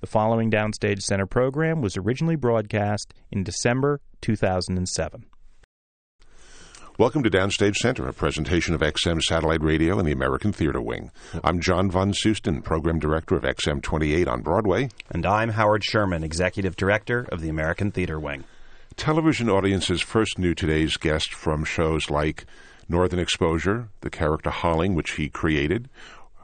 The following Downstage Center program was originally broadcast in December 2007. Welcome to Downstage Center, a presentation of XM Satellite Radio and the American Theater Wing. I'm John Von Soosten, Program Director of XM 28 on Broadway. And I'm Howard Sherman, Executive Director of the American Theater Wing. Television audiences first knew today's guest from shows like Northern Exposure, the character Holling, which he created,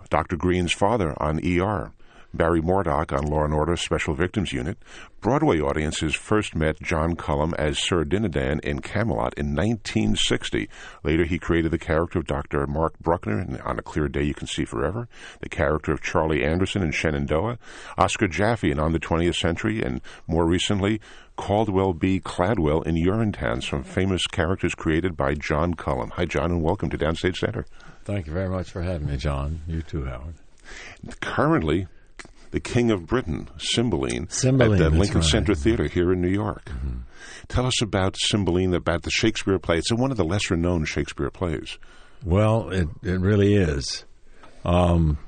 Dr. Green's father on ER. Barry Moredock on Law and Order Special Victims Unit, Broadway audiences first met John Cullum as Sir Dinadan in Camelot in 1960. Later, he created the character of Dr. Mark Bruckner in On a Clear Day You Can See Forever, the character of Charlie Anderson in Shenandoah, Oscar Jaffe in On the 20th Century, and more recently, Caldwell B. Cladwell in Urinetown, some famous characters created by John Cullum. Hi, John, and welcome to Downstage Center. Thank you very much for having me, John. You too, Howard. Currently, the King of Britain, Cymbeline, Cymbeline at the Lincoln right. Center Theater here in New York. Mm-hmm. Tell us about Cymbeline, about the Shakespeare play. It's one of the lesser known Shakespeare plays. Well, it, it really is. Um,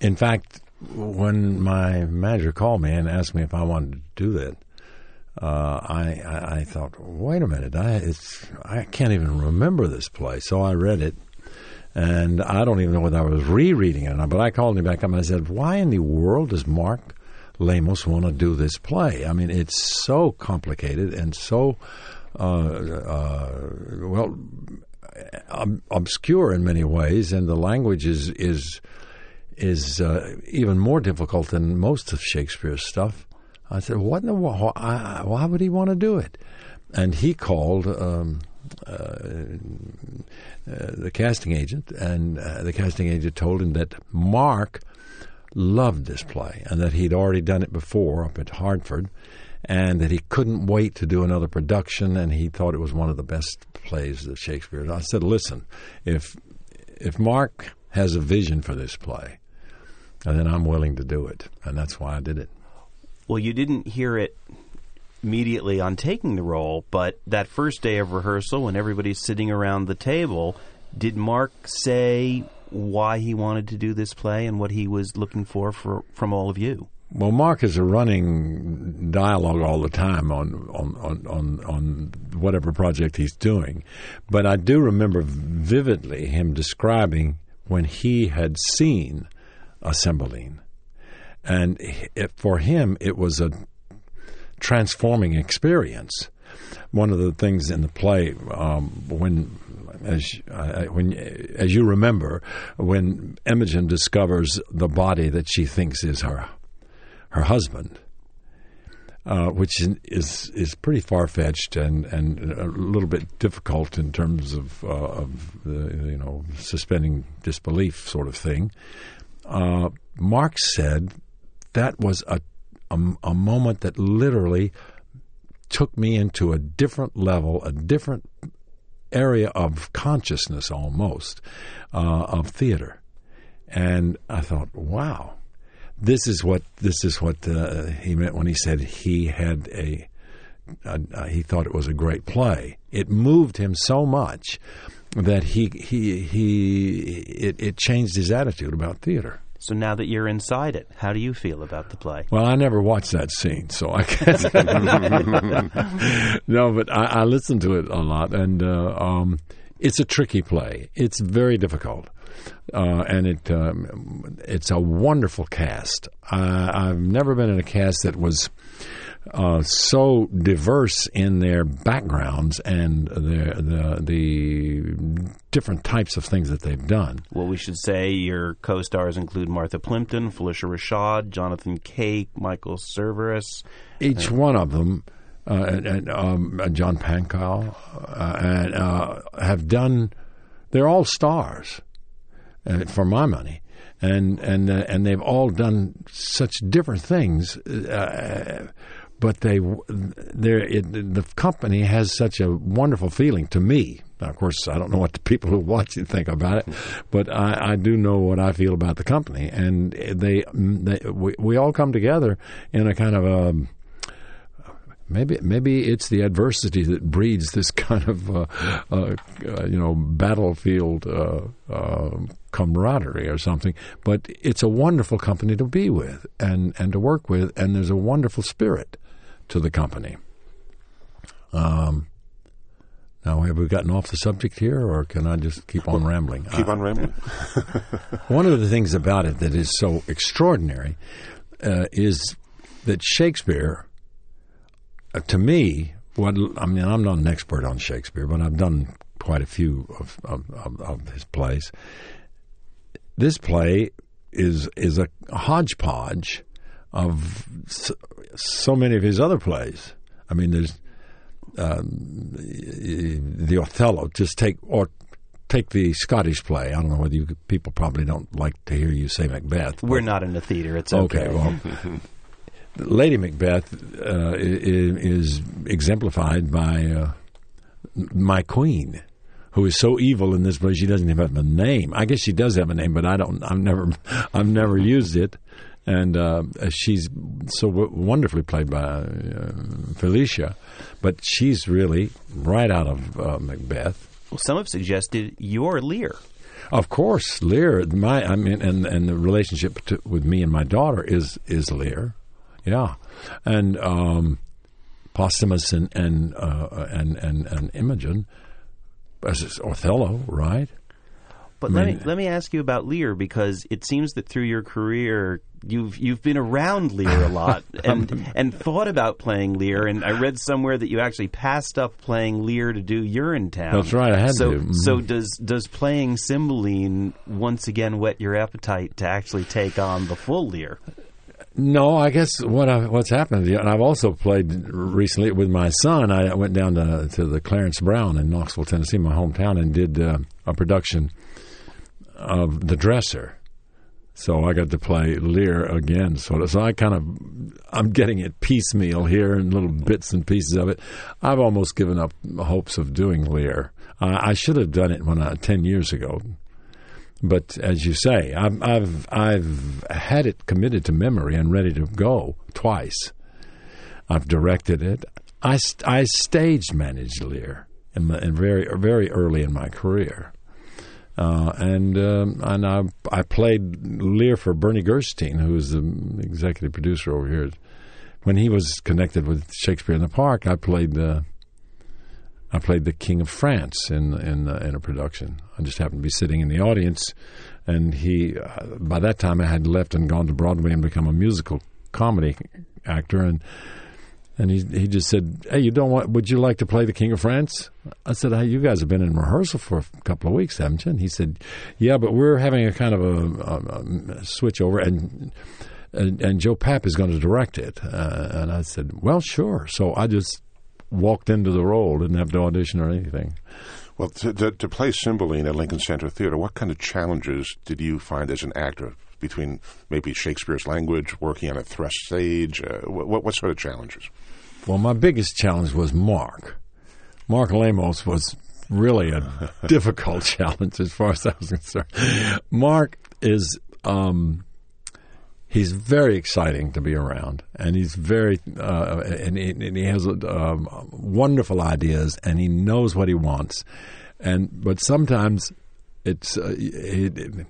in fact, when my manager called me and asked me if I wanted to do that, uh, I, I, I thought, wait a minute, I it's I can't even remember this play. So I read it, and I don't even know whether I was rereading it or not. But I called him back up and I said, why in the world does Mark Lamos want to do this play? I mean, it's so complicated and so uh, uh, well ob- obscure in many ways, and the language is is is uh, even more difficult than most of Shakespeare's stuff. I said, "What in the why, why would he want to do it?" And he called um, uh, uh, the casting agent, and uh, the casting agent told him that Mark loved this play and that he'd already done it before up at Hartford, and that he couldn't wait to do another production, and he thought it was one of the best plays that Shakespeare. I said, "Listen, if if Mark has a vision for this play, then I'm willing to do it," and that's why I did it. Well, you didn't hear it immediately on taking the role, but that first day of rehearsal, when everybody's sitting around the table, did Mark say why he wanted to do this play and what he was looking for, for from all of you? Well, Mark is a running dialogue all the time on, on, on, on, on whatever project he's doing. But I do remember vividly him describing when he had seen a and it, for him, it was a transforming experience. One of the things in the play, um, when as uh, when as you remember, when Imogen discovers the body that she thinks is her her husband, uh, which is is pretty far fetched and, and a little bit difficult in terms of uh, of the you know suspending disbelief sort of thing. Uh, Mark said that was a, a, a moment that literally took me into a different level, a different area of consciousness almost uh, of theater, and I thought, wow, this is what this is what uh, he meant when he said he had a, a he thought it was a great play. It moved him so much that he he he it, it changed his attitude about theater. So now that you're inside it, how do you feel about the play? Well, I never watched that scene, so I can't. no, but I, I listen to it a lot, and uh, um, it's a tricky play. It's very difficult, uh, and it um, it's a wonderful cast. I, I've never been in a cast that was uh, so diverse in their backgrounds and their, the the different types of things that they've done. Well, we should say your co-stars include Martha Plimpton, Phylicia Rashad, Jonathan Cake, Michael Cerveris. Each uh, one of them, uh, and, and um, John Pankow, uh, and uh, have done. They're all stars, uh, for my money and and uh, and they've all done such different things. But they, the company has such a wonderful feeling to me. Now, of course, I don't know what the people who watch it think about it, but I, I do know what I feel about the company, and they, they we, we all come together in a kind of a maybe maybe it's the adversity that breeds this kind of uh, uh, uh, you know battlefield uh, uh, camaraderie or something. But it's a wonderful company to be with and and to work with, and there's a wonderful spirit to the company. Um. Now, have we gotten off the subject here, or can I just keep on rambling? Keep on rambling. One of the things about it that is so extraordinary uh, is that Shakespeare, uh, to me, what I mean, I'm not an expert on Shakespeare, but I've done quite a few of, of, of, of his plays. This play is is a hodgepodge of so, many of his other plays. I mean, there's um, the Othello. Just take or take the Scottish play. I don't know whether you people probably don't like to hear you say Macbeth. We're not in the theater. It's okay. okay. Well, Lady Macbeth uh, is, is exemplified by uh, my queen, who is so evil in this play she doesn't even have a name. I guess she does have a name, but I don't. I've never, I've never used it. And uh, she's so w- wonderfully played by uh, Phylicia, but she's really right out of uh, Macbeth. Well, some have suggested you're Lear. Of course, Lear. My, I mean, and and the relationship to, with me and my daughter is is Lear. Yeah, and um, Posthumus and and uh, and and and Imogen, as Othello, right? But I let me let me ask you about Lear because it seems that through your career you've you've been around Lear a lot and and thought about playing Lear and I read somewhere that you actually passed up playing Lear to do Urinetown. That's right, I had so, to. Mhm. So does does playing Cymbeline once again whet your appetite to actually take on the full Lear? No, I guess what I, what's happened, and I've also played recently with my son. I went down to to the Clarence Brown in Knoxville, Tennessee, my hometown, and did uh, a production of The Dresser. So I got to play Lear again, sort of. So I kind of, I'm getting it piecemeal here and little bits and pieces of it. I've almost given up hopes of doing Lear. I I should have done it when I ten years ago, but as you say, I've, I've I've had it committed to memory and ready to go twice. I've directed it. I, I stage managed Lear in, the, in very very early in my career, uh, and um, and I I played Lear for Bernie Gersten, who was the executive producer over here. When he was connected with Shakespeare in the Park, I played. Uh, I played the King of France in in uh, in a production. I just happened to be sitting in the audience, and he. Uh, by that time, I had left and gone to Broadway and become a musical comedy actor, and and he he just said, "Hey, you don't want? Would you like to play the King of France?" I said, hey, "You guys have been in rehearsal for a couple of weeks, haven't you?" And he said, "Yeah, but we're having a kind of a, a, a switch over and." And, and Joe Papp is going to direct it, uh, and I said, "Well, sure." So I just walked into the role, didn't have to audition or anything. Well, to, to, to play Cymbeline at Lincoln Center Theater, what kind of challenges did you find as an actor between maybe Shakespeare's language, working on a thrust stage? Uh, what, what sort of challenges? Well, my biggest challenge was Mark. Mark Lamos was really a difficult challenge as far as I was concerned. Mark is um, he's very exciting to be around, and he's very uh, and, he, and he has um, wonderful ideas, and he knows what he wants. And but sometimes it's uh, it, it,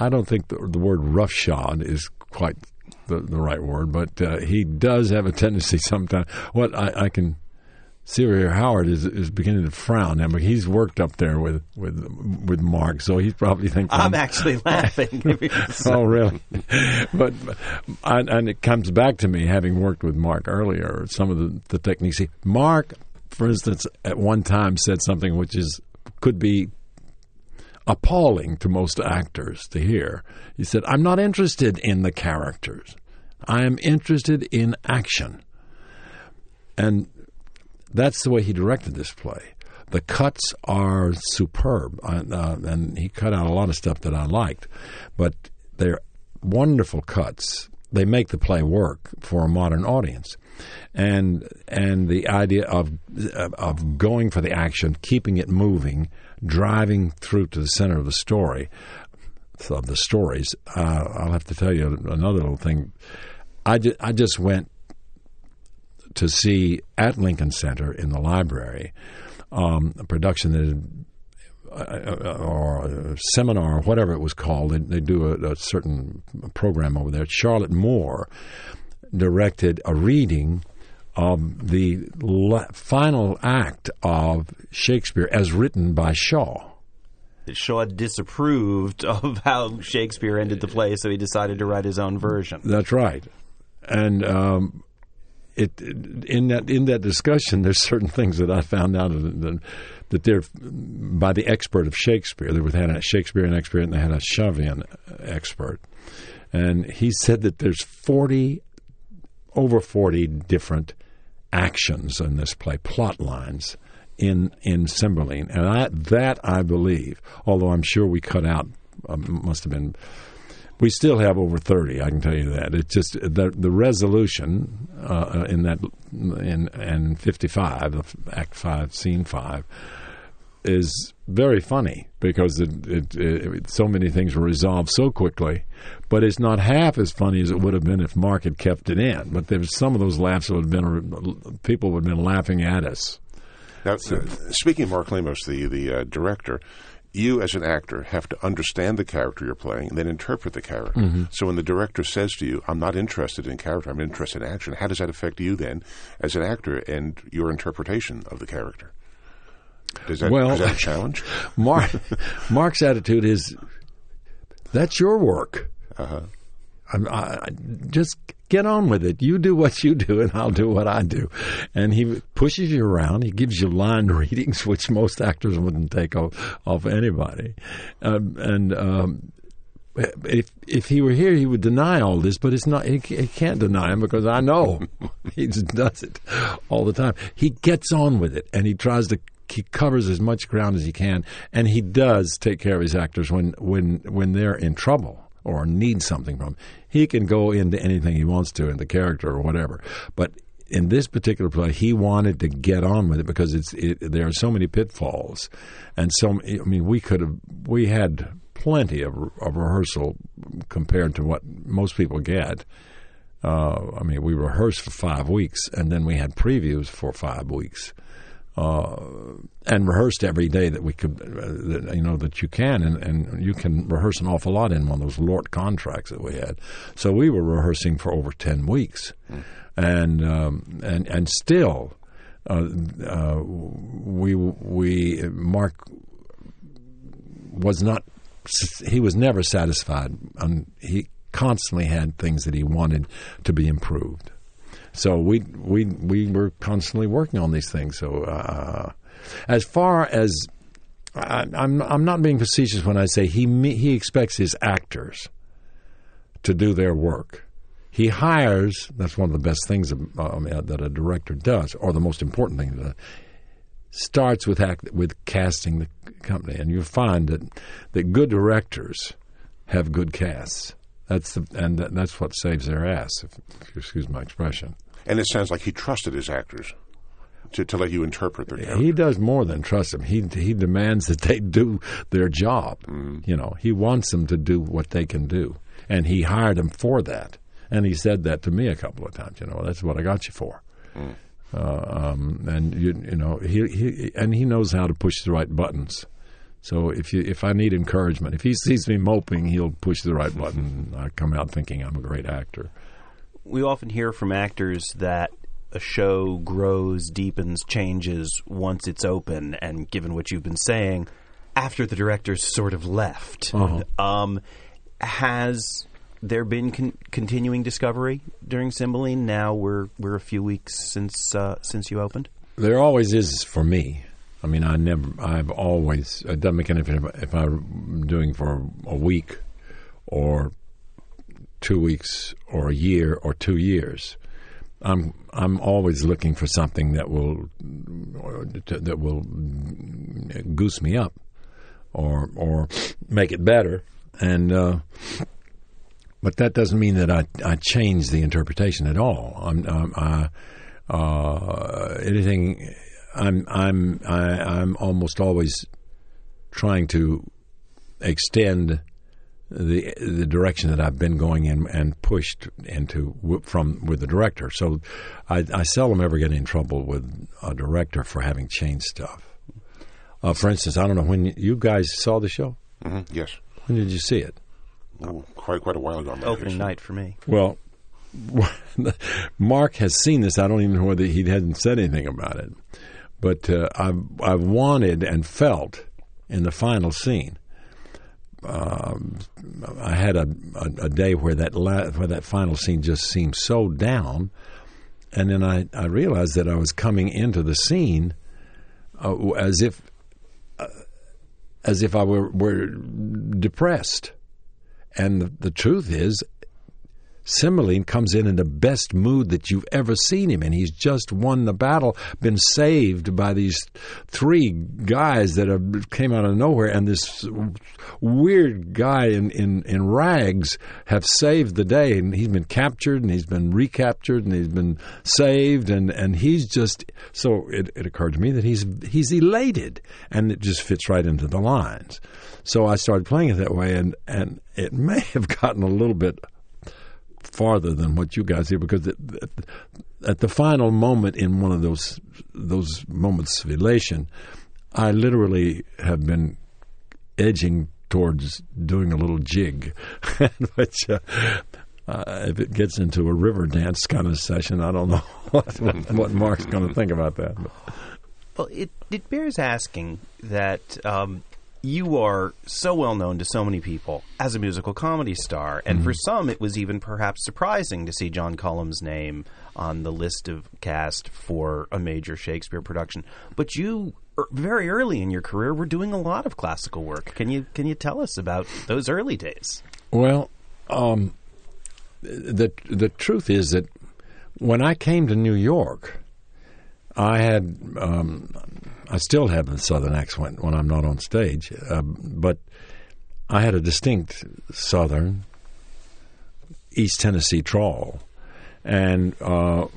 I don't think the, the word roughshod is quite the, the right word, but uh, he does have a tendency sometimes. What I, I can see over here, Howard is is beginning to frown now, but he's worked up there with with with Mark, so he's probably thinks I'm actually laughing. oh, really? but and, and it comes back to me having worked with Mark earlier. Some of the, the techniques. He, Mark, for instance, at one time said something which is could be appalling to most actors to hear. He said, "I'm not interested in the characters. I am interested in action." And that's the way he directed this play. The cuts are superb, uh, uh, and he cut out a lot of stuff that I liked, but they're wonderful cuts. They make the play work for a modern audience, and and the idea of of going for the action, keeping it moving, driving through to the center of the story, of the stories. Uh, I'll have to tell you another little thing. I, ju- I just went to see at Lincoln Center in the library um, a production that had uh, or a seminar or whatever it was called. They, they do a, a, certain program over there. Charlotte Moore directed a reading of the le- final act of Shakespeare as written by Shaw. Shaw disapproved of how Shakespeare ended the play, so he decided to write his own version. That's right, and um, it in that in that discussion, there's certain things that I found out that, that they're by the expert of Shakespeare. They had a Shakespearean expert and they had a Shavian expert, and he said that there's forty over forty different actions in this play, plot lines in in Cymbeline, and I, that I believe. Although I'm sure we cut out um, must have been. We still have over thirty. I can tell you that. It's just the the resolution uh, in that in fifty five, Act five, Scene five, is very funny because it, it, it, so many things were resolved so quickly. But it's not half as funny as it would have been if Mark had kept it in. But there was some of those laughs that would have been people would have been laughing at us. Now, so, uh, speaking of Mark Lamos, the the uh, director, you as an actor have to understand the character you're playing and then interpret the character. Mm-hmm. So when the director says to you, "I'm not interested in character, I'm interested in action," how does that affect you then as an actor and your interpretation of the character? Is that, well, is that a challenge? Mark, Mark's attitude is, "That's your work." Uh-huh. I, just get on with it. You do what you do, and I'll do what I do. And he pushes you around. He gives you line readings, which most actors wouldn't take off, off anybody. Um, and um, if if he were here, he would deny all this, but it's not. He, he can't deny him because I know he just does it all the time. He gets on with it, and he tries to. He covers as much ground as he can, and he does take care of his actors when when when they're in trouble or need something from him. He can go into anything he wants to in the character or whatever. But in this particular play, he wanted to get on with it because it's it, there are so many pitfalls, and so I mean we could have we had plenty of, of rehearsal compared to what most people get. Uh, I mean, we rehearsed for five weeks, and then we had previews for five weeks uh, and rehearsed every day that we could, uh, that, you know, that you can, and, and you can rehearse an awful lot in one of those LORT contracts that we had. So we were rehearsing for over ten weeks, mm. and um, and and still, uh, uh, we we Mark was not he was never satisfied. Um, he constantly had things that he wanted to be improved. So we we we were constantly working on these things. So uh, as far as I, am I'm, I'm not being facetious when I say he he expects his actors to do their work. He hires. That's one of the best things um, that a director does, or the most important thing. That starts with act, with casting the company, and you find that that good directors have good casts. That's the and that's what saves their ass, if, if you excuse my expression. And it sounds like he trusted his actors to, to let you interpret their character. He does more than trust them. He he demands that they do their job. Mm. You know, he wants them to do what they can do, and he hired them for that. And he said that to me a couple of times. You know, that's what I got you for. Mm. Uh, um, and you, you know, he, he and he knows how to push the right buttons. So if you if I need encouragement, if he sees me moping, he'll push the right button. I come out thinking I'm a great actor. We often hear from actors that a show grows, deepens, changes once it's open, and given what you've been saying, after the director's sort of left, uh-huh. um, has there been con- continuing discovery during Cymbeline? Now we're we're a few weeks since uh, since you opened. There always is for me. I mean, I never. I've always. It doesn't make any difference if I'm doing for a week, or two weeks, or a year, or two years. I'm I'm always looking for something that will that will goose me up, or or make it better. And uh, but that doesn't mean that I I change the interpretation at all. I'm, I'm I, uh, anything I'm I'm I, am i am almost always trying to extend the the direction that I've been going in and pushed into from with the director. So I, I seldom ever get in trouble with a director for having changed stuff. Uh, for instance, I don't know when you, you guys saw the show. hmm Yes. When did you see it? Oh, quite quite a while ago. Opening night for me. Well, Mark has seen this. I don't even know whether he hasn't said anything about it, but uh, I've I've wanted and felt in the final scene. Um, I had a, a, a day where that la- where that final scene just seemed so down, and then I, I realized that I was coming into the scene uh, as if uh, as if I were were depressed. And the, the truth is, Cymbeline comes in in the best mood that you've ever seen him. And he's just won the battle, been saved by these three guys that have came out of nowhere, and this weird guy in, in, in rags have saved the day. And he's been captured, and he's been recaptured, and he's been saved, and, and he's just so. It, it occurred to me that he's he's elated, and it just fits right into the lines. So I started playing it that way, and and it may have gotten a little bit farther than what you guys did because at, at the final moment in one of those those moments of elation, I literally have been edging towards doing a little jig, which. Uh, uh, if it gets into a river dance kind of session, I don't know what, what Mark's going to think about that. But. Well, it, it bears asking that um, you are so well known to so many people as a musical comedy star, and for some, it was even perhaps surprising to see John Cullum's name on the list of cast for a major Shakespeare production. But you, er, very early in your career, were doing a lot of classical work. Can you can you tell us about those early days? Well, um, the the truth is that when I came to New York, I had um, I still have the southern accent when I'm not on stage, uh, but I had a distinct southern East Tennessee drawl, and uh,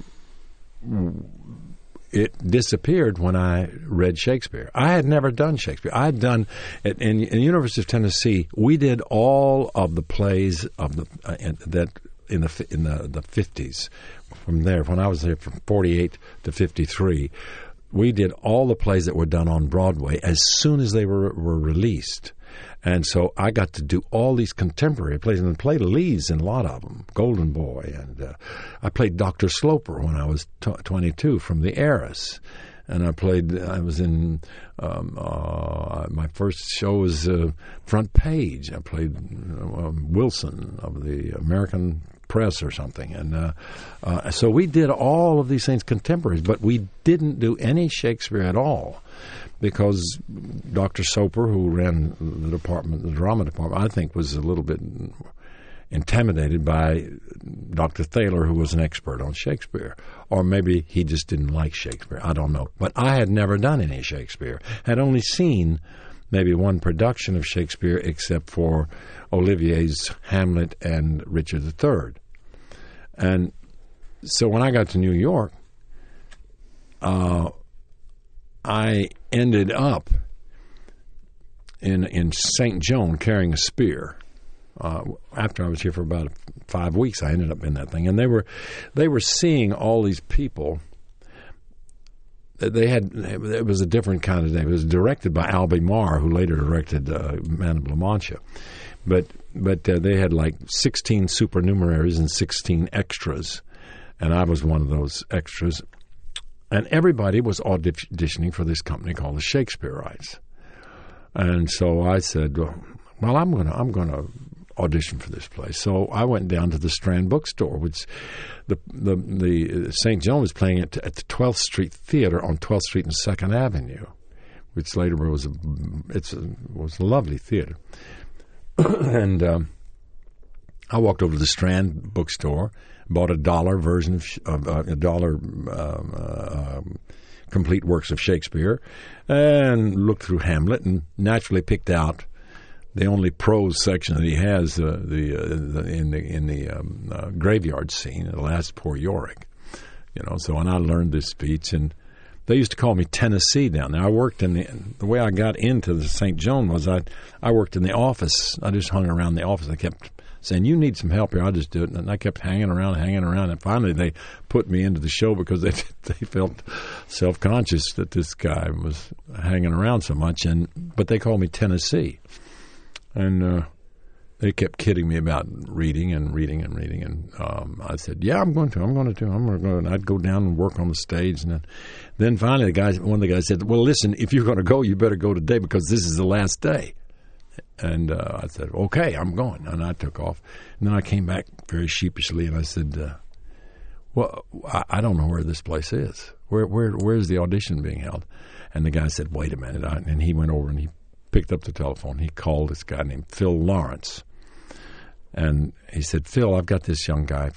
it disappeared when I read Shakespeare. I had never done Shakespeare. I had done at, in, in the University of Tennessee. We did all of the plays of the uh, in, that in the in the the fifties. From there, when I was there from forty eight to fifty three, we did all the plays that were done on Broadway as soon as they were were released. And so I got to do all these contemporary plays and played leads in a lot of them. Golden Boy, and uh, I played Doctor Sloper when I was t- 22 from The Heiress, and I played. I was in um, uh, my first show was uh, Front Page. I played uh, Wilson of the American Press or something, and uh, uh, so we did all of these things contemporaries, but we didn't do any Shakespeare at all because Dr. Soper, who ran the department, the drama department, I think was a little bit intimidated by Dr. Thaler, who was an expert on Shakespeare. Or maybe he just didn't like Shakespeare. I don't know. But I had never done any Shakespeare, had only seen maybe one production of Shakespeare except for Olivier's Hamlet and Richard III. And so when I got to New York, uh, I ended up in in St. Joan carrying a spear. Uh, after I was here for about five weeks, I ended up in that thing, and they were they were seeing all these people. They had it was a different kind of day. It was directed by Albert Marre, who later directed uh, Man of La Mancha, but but uh, they had like sixteen supernumeraries and sixteen extras, and I was one of those extras and everybody was auditioning for this company called the Shakespearewrights. And so I said, "Well, I'm going to I'm to audition for this place." So I went down to the Strand Bookstore, which the the the St. Joan was playing it at the 12th Street Theater on 12th Street and Second Avenue, which later was a it's a, was a lovely theater. and um, I walked over to the Strand Bookstore bought a dollar version of, of uh, a dollar um, uh, complete works of Shakespeare, and looked through Hamlet, and naturally picked out the only prose section that he has uh, the, the, in the in the um, graveyard scene, the last poor Yorick. You know, so when I learned this speech and they used to call me Tennessee down there. I worked in the the way I got into the St. Joan was I I worked in the office. I just hung around the office. I kept saying, "You need some help here." I'll just do it, and I kept hanging around, hanging around, and finally they put me into the show because they they felt self conscious that this guy was hanging around so much, and but they called me Tennessee, and. Uh, they kept kidding me about reading and reading and reading, and um, I said, "Yeah, I'm going to. I'm going to. I'm going to." And I'd go down and work on the stage, and then, then finally, the guy, one of the guys said, "Well, listen, if you're going to go, you better go today because this is the last day." And uh, I said, "Okay, I'm going," and I took off. And then I came back very sheepishly, and I said, uh, "Well, I, I don't know where this place is. Where where where is the audition being held?" And the guy said, "Wait a minute," I, and he went over and he picked up the telephone. He called this guy named Phil Lawrence and he said, "Phil, I've got this young guy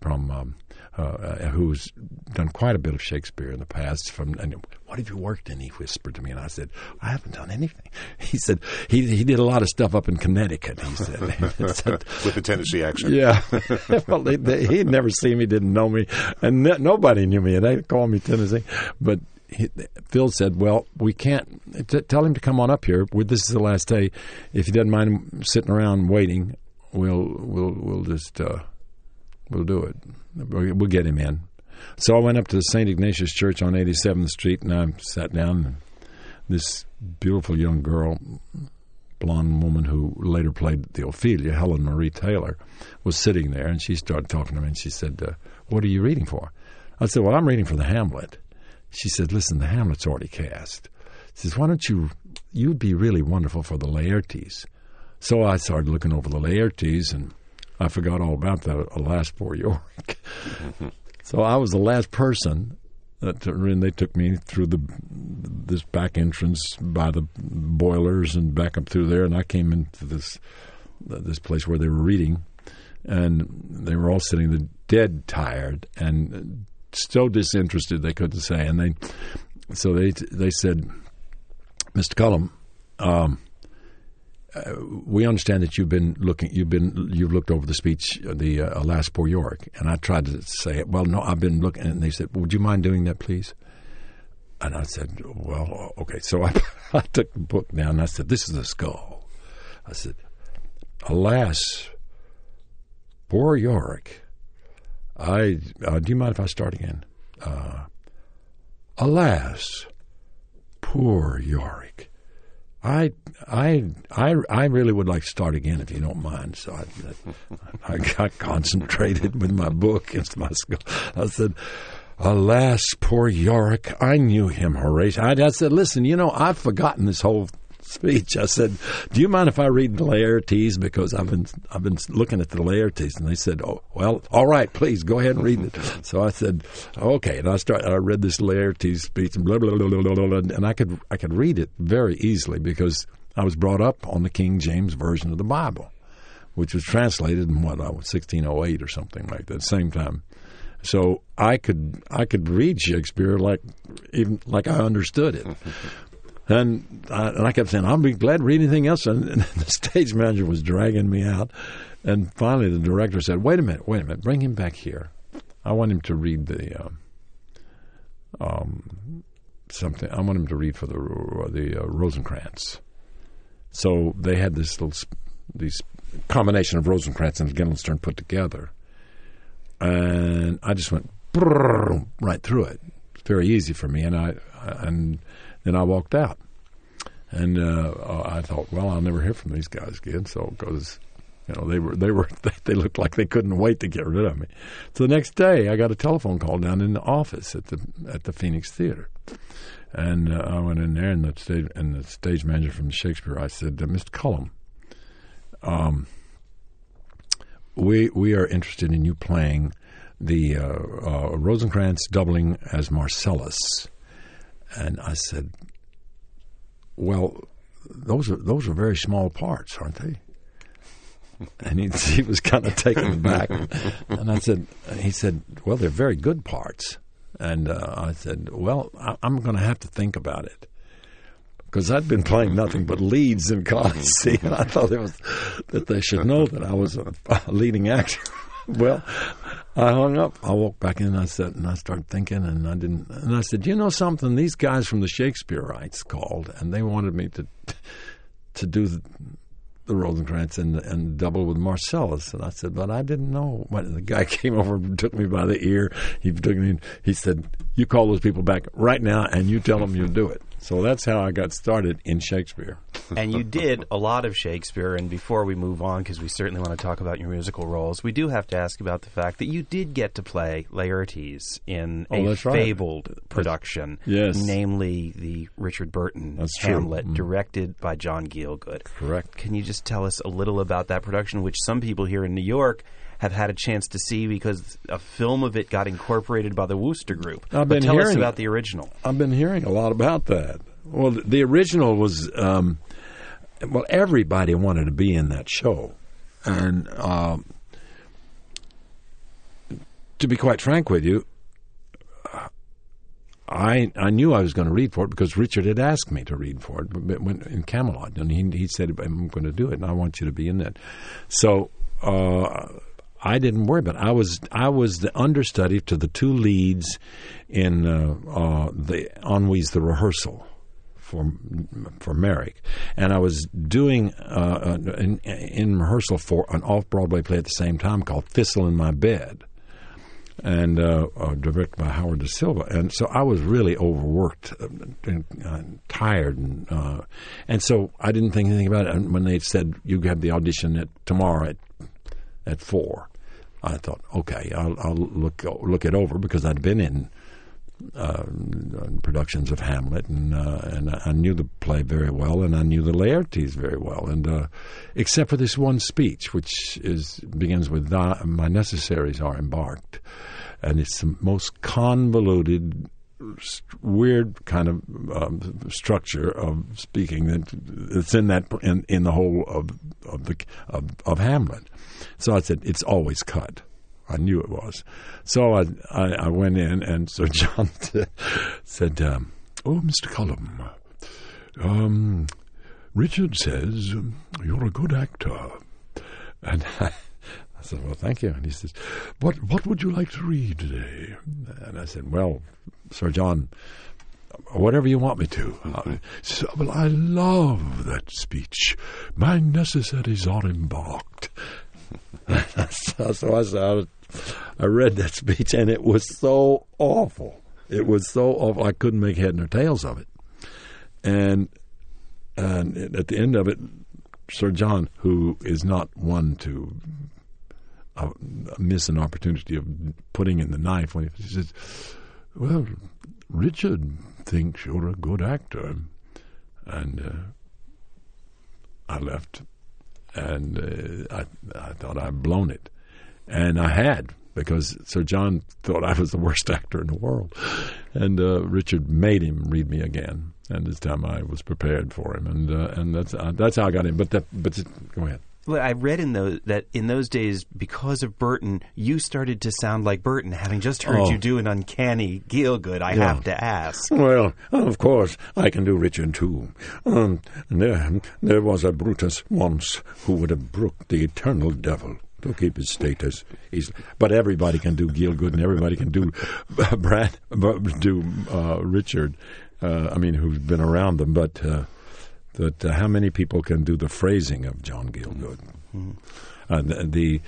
from um, uh, who's done quite a bit of Shakespeare in the past. From and what have you worked in?" He whispered to me, and I said, "I haven't done anything." He said, "He he did a lot of stuff up in Connecticut." He said, with the Tennessee accent. Yeah, well, they, they, he'd never seen me, didn't know me, and ne- nobody knew me. They called me Tennessee, but. He, Phil said, "Well, we can't t- tell him to come on up here. This is the last day. If he doesn't mind sitting around waiting, we'll we'll we'll just uh, we'll do it. We'll get him in. So I went up to the St. Ignatius Church on 87th Street, and I sat down. And this beautiful young girl, blonde woman who later played the Ophelia, Helen Marie Taylor, was sitting there, and she started talking to me, and she said, uh, "What are you reading for?" I said, "Well, I'm reading for the Hamlet." She said, "Listen, the Hamlet's already cast." She says, "Why don't you? You'd be really wonderful for the Laertes." So I started looking over the Laertes, and I forgot all about the Alas Poor Yorick. so I was the last person that and they took me through the this back entrance by the boilers and back up through there, and I came into this this place where they were reading, and they were all sitting there dead tired and so disinterested they couldn't say, and they so they they said, Mr. Cullum. Um, uh, we understand that you've been looking, you've been, you've looked over the speech, uh, the uh, Alas Poor Yorick, and I tried to say, well, no, I've been looking, and they said, would you mind doing that, please? And I said, well, okay. So I, I took the book down, and I said, this is a skull. I said, alas, poor Yorick. I uh, do you mind if I start again? Uh, alas, poor Yorick. I, I, I, I really would like to start again if you don't mind. So I, I got concentrated with my book against my skull. I said, Alas, poor Yorick. I knew him, Horatio. I, I said, listen, you know, I've forgotten this whole speech. I said, "Do you mind if I read the Laertes because I've been I've been looking at the Laertes?" And they said, "Oh, well, all right, please go ahead and read it." Mm-hmm. so I said, "Okay." And I started. I read this Laertes speech and blah blah blah blah blah, blah and I could I could read it very easily because I was brought up on the King James version of the Bible, which was translated in what 1608 or something like that. Same time. So I could I could read Shakespeare like even like I understood it. And I, and I kept saying, I'll be glad to read anything else. And, and the stage manager was dragging me out. And finally, the director said, Wait a minute, wait a minute, bring him back here. I want him to read the um, um, something. I want him to read for the the uh, Rosencrantz. So they had this little these combination of Rosencrantz and Guildenstern put together, and I just went right through it. Very easy for me, and I and then I walked out. And uh, I thought, well, I'll never hear from these guys again. So because you know they were they were they looked like they couldn't wait to get rid of me. So the next day, I got a telephone call down in the office at the at the Phoenix Theater, and uh, I went in there, and the stage and the stage manager from Shakespeare, I said, Mr. Cullum, um, we we are interested in you playing the uh, uh, Rosencrantz doubling as Marcellus and I said, "Well, those are those are very small parts, aren't they?" And he, he was kind of taken aback. and I said, "He said, well, they're very good parts." And uh, I said, "Well, I, am going to have to think about it." Because I'd been playing nothing but leads in college, see, and I thought it was that they should know that I was a, a leading actor. well, I hung up. I walked back in I said, and I started thinking, and I didn't. And I said, you know something? These guys from the Shakespearewrights called, and they wanted me to to do the, the Rosencrantz and and double with Marcellus. And I said, but I didn't know. When the guy came over and took me by the ear. He took me. He said, you call those people back right now, and you tell them you'll do it. So that's how I got started in Shakespeare. and you did a lot of Shakespeare. And before we move on, because we certainly want to talk about your musical roles, we do have to ask about the fact that you did get to play Laertes in Oh, a that's right. fabled production, Yes. namely the Richard Burton That's. Hamlet, Mm. directed by John Gielgud. Correct. Can you just tell us a little about that production, which some people here in New York have had a chance to see because a film of it got incorporated by the Wooster Group? I've but been tell us hearing about the original. I've been hearing a lot about that. Well, the original was, um, well, everybody wanted to be in that show, and um, to be quite frank with you, I I knew I was going to read for it because Richard had asked me to read for it when, in Camelot, and he he said I'm going to do it, and I want you to be in that. So. Uh, I didn't worry about it. I was I was the understudy to the two leads in uh, uh, the Anouilh's the rehearsal for for Merrick, and I was doing uh, in, in rehearsal for an off Broadway play at the same time called Thistle in My Bed, and uh, uh, directed by Howard Da Silva. And so I was really overworked uh, and tired, and uh, and so I didn't think anything about it. And when they said you have the audition at tomorrow at at four. I thought, okay, I'll, I'll look look it over because I'd been in uh, productions of Hamlet, and uh, and I knew the play very well, and I knew the Laertes very well, and uh, except for this one speech, which is begins with "My necessaries are embarked," and it's the most convoluted weird kind of um, structure of speaking that it's in that in, in the whole of of the of, of Hamlet. So I said it's always cut. I knew it was. So I I, I went in and Sir John said, um, "Oh, Mr. Cullum, um, Richard says you're a good actor," and. I, I said, "Well, thank you." And he says, "What what would you like to read today?" And I said, "Well, Sir John, whatever you want me to." I, so, well, I love that speech. My necessities are embarked. so, so I, said, I read that speech, and it was so awful. It was so awful. I couldn't make head nor tails of it. And and at the end of it, Sir John, who is not one to miss an opportunity of putting in the knife when he, he says, "Well, Richard thinks you're a good actor," and uh, I left, and uh, I I thought I'd blown it, and I had because Sir John thought I was the worst actor in the world, and uh, Richard made him read me again, and this time I was prepared for him, and uh, and that's uh, that's how I got in. But that but go ahead. Well, I read in those that in those days, because of Burton, you started to sound like Burton. Having just heard Oh. you do an uncanny Gielgud, I Yeah. have to ask. Well, of course, I can do Richard too. Um, there, there was a Brutus once who would have brooked the eternal devil to keep his status. He's, but everybody can do Gielgud, and everybody can do Brad, do uh, Richard. Uh, I mean, who's been around them, but. Uh, but uh, how many people can do the phrasing of John Gielgud? Uh, the, the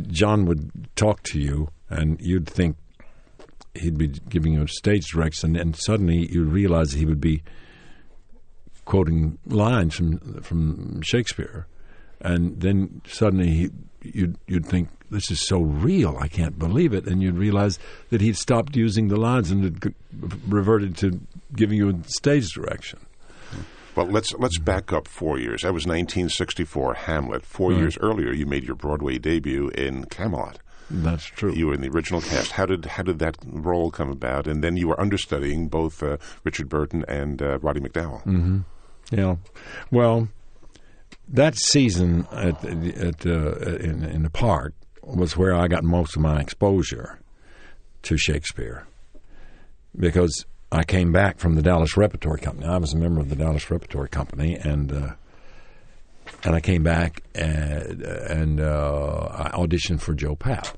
John would talk to you, and you'd think he'd be giving you a stage direction, and suddenly you realize he would be quoting lines from from Shakespeare, and then suddenly he, you'd you'd think this is so real, I can't believe it, and you'd realize that he'd stopped using the lines and had reverted to giving you a stage direction. Well, let's let's back up four years. That was 1964, Hamlet. Four Right. years earlier, you made your Broadway debut in Camelot. That's true. You were in the original cast. How did how did that role come about? And then you were understudying both uh, Richard Burton and uh, Roddy McDowall. Mm-hmm. Yeah. Well, that season at at uh, in in the park was where I got most of my exposure to Shakespeare because I came back from the Dallas Repertory Company. I was a member of the Dallas Repertory Company, and uh, and I came back and and uh, I auditioned for Joe Papp,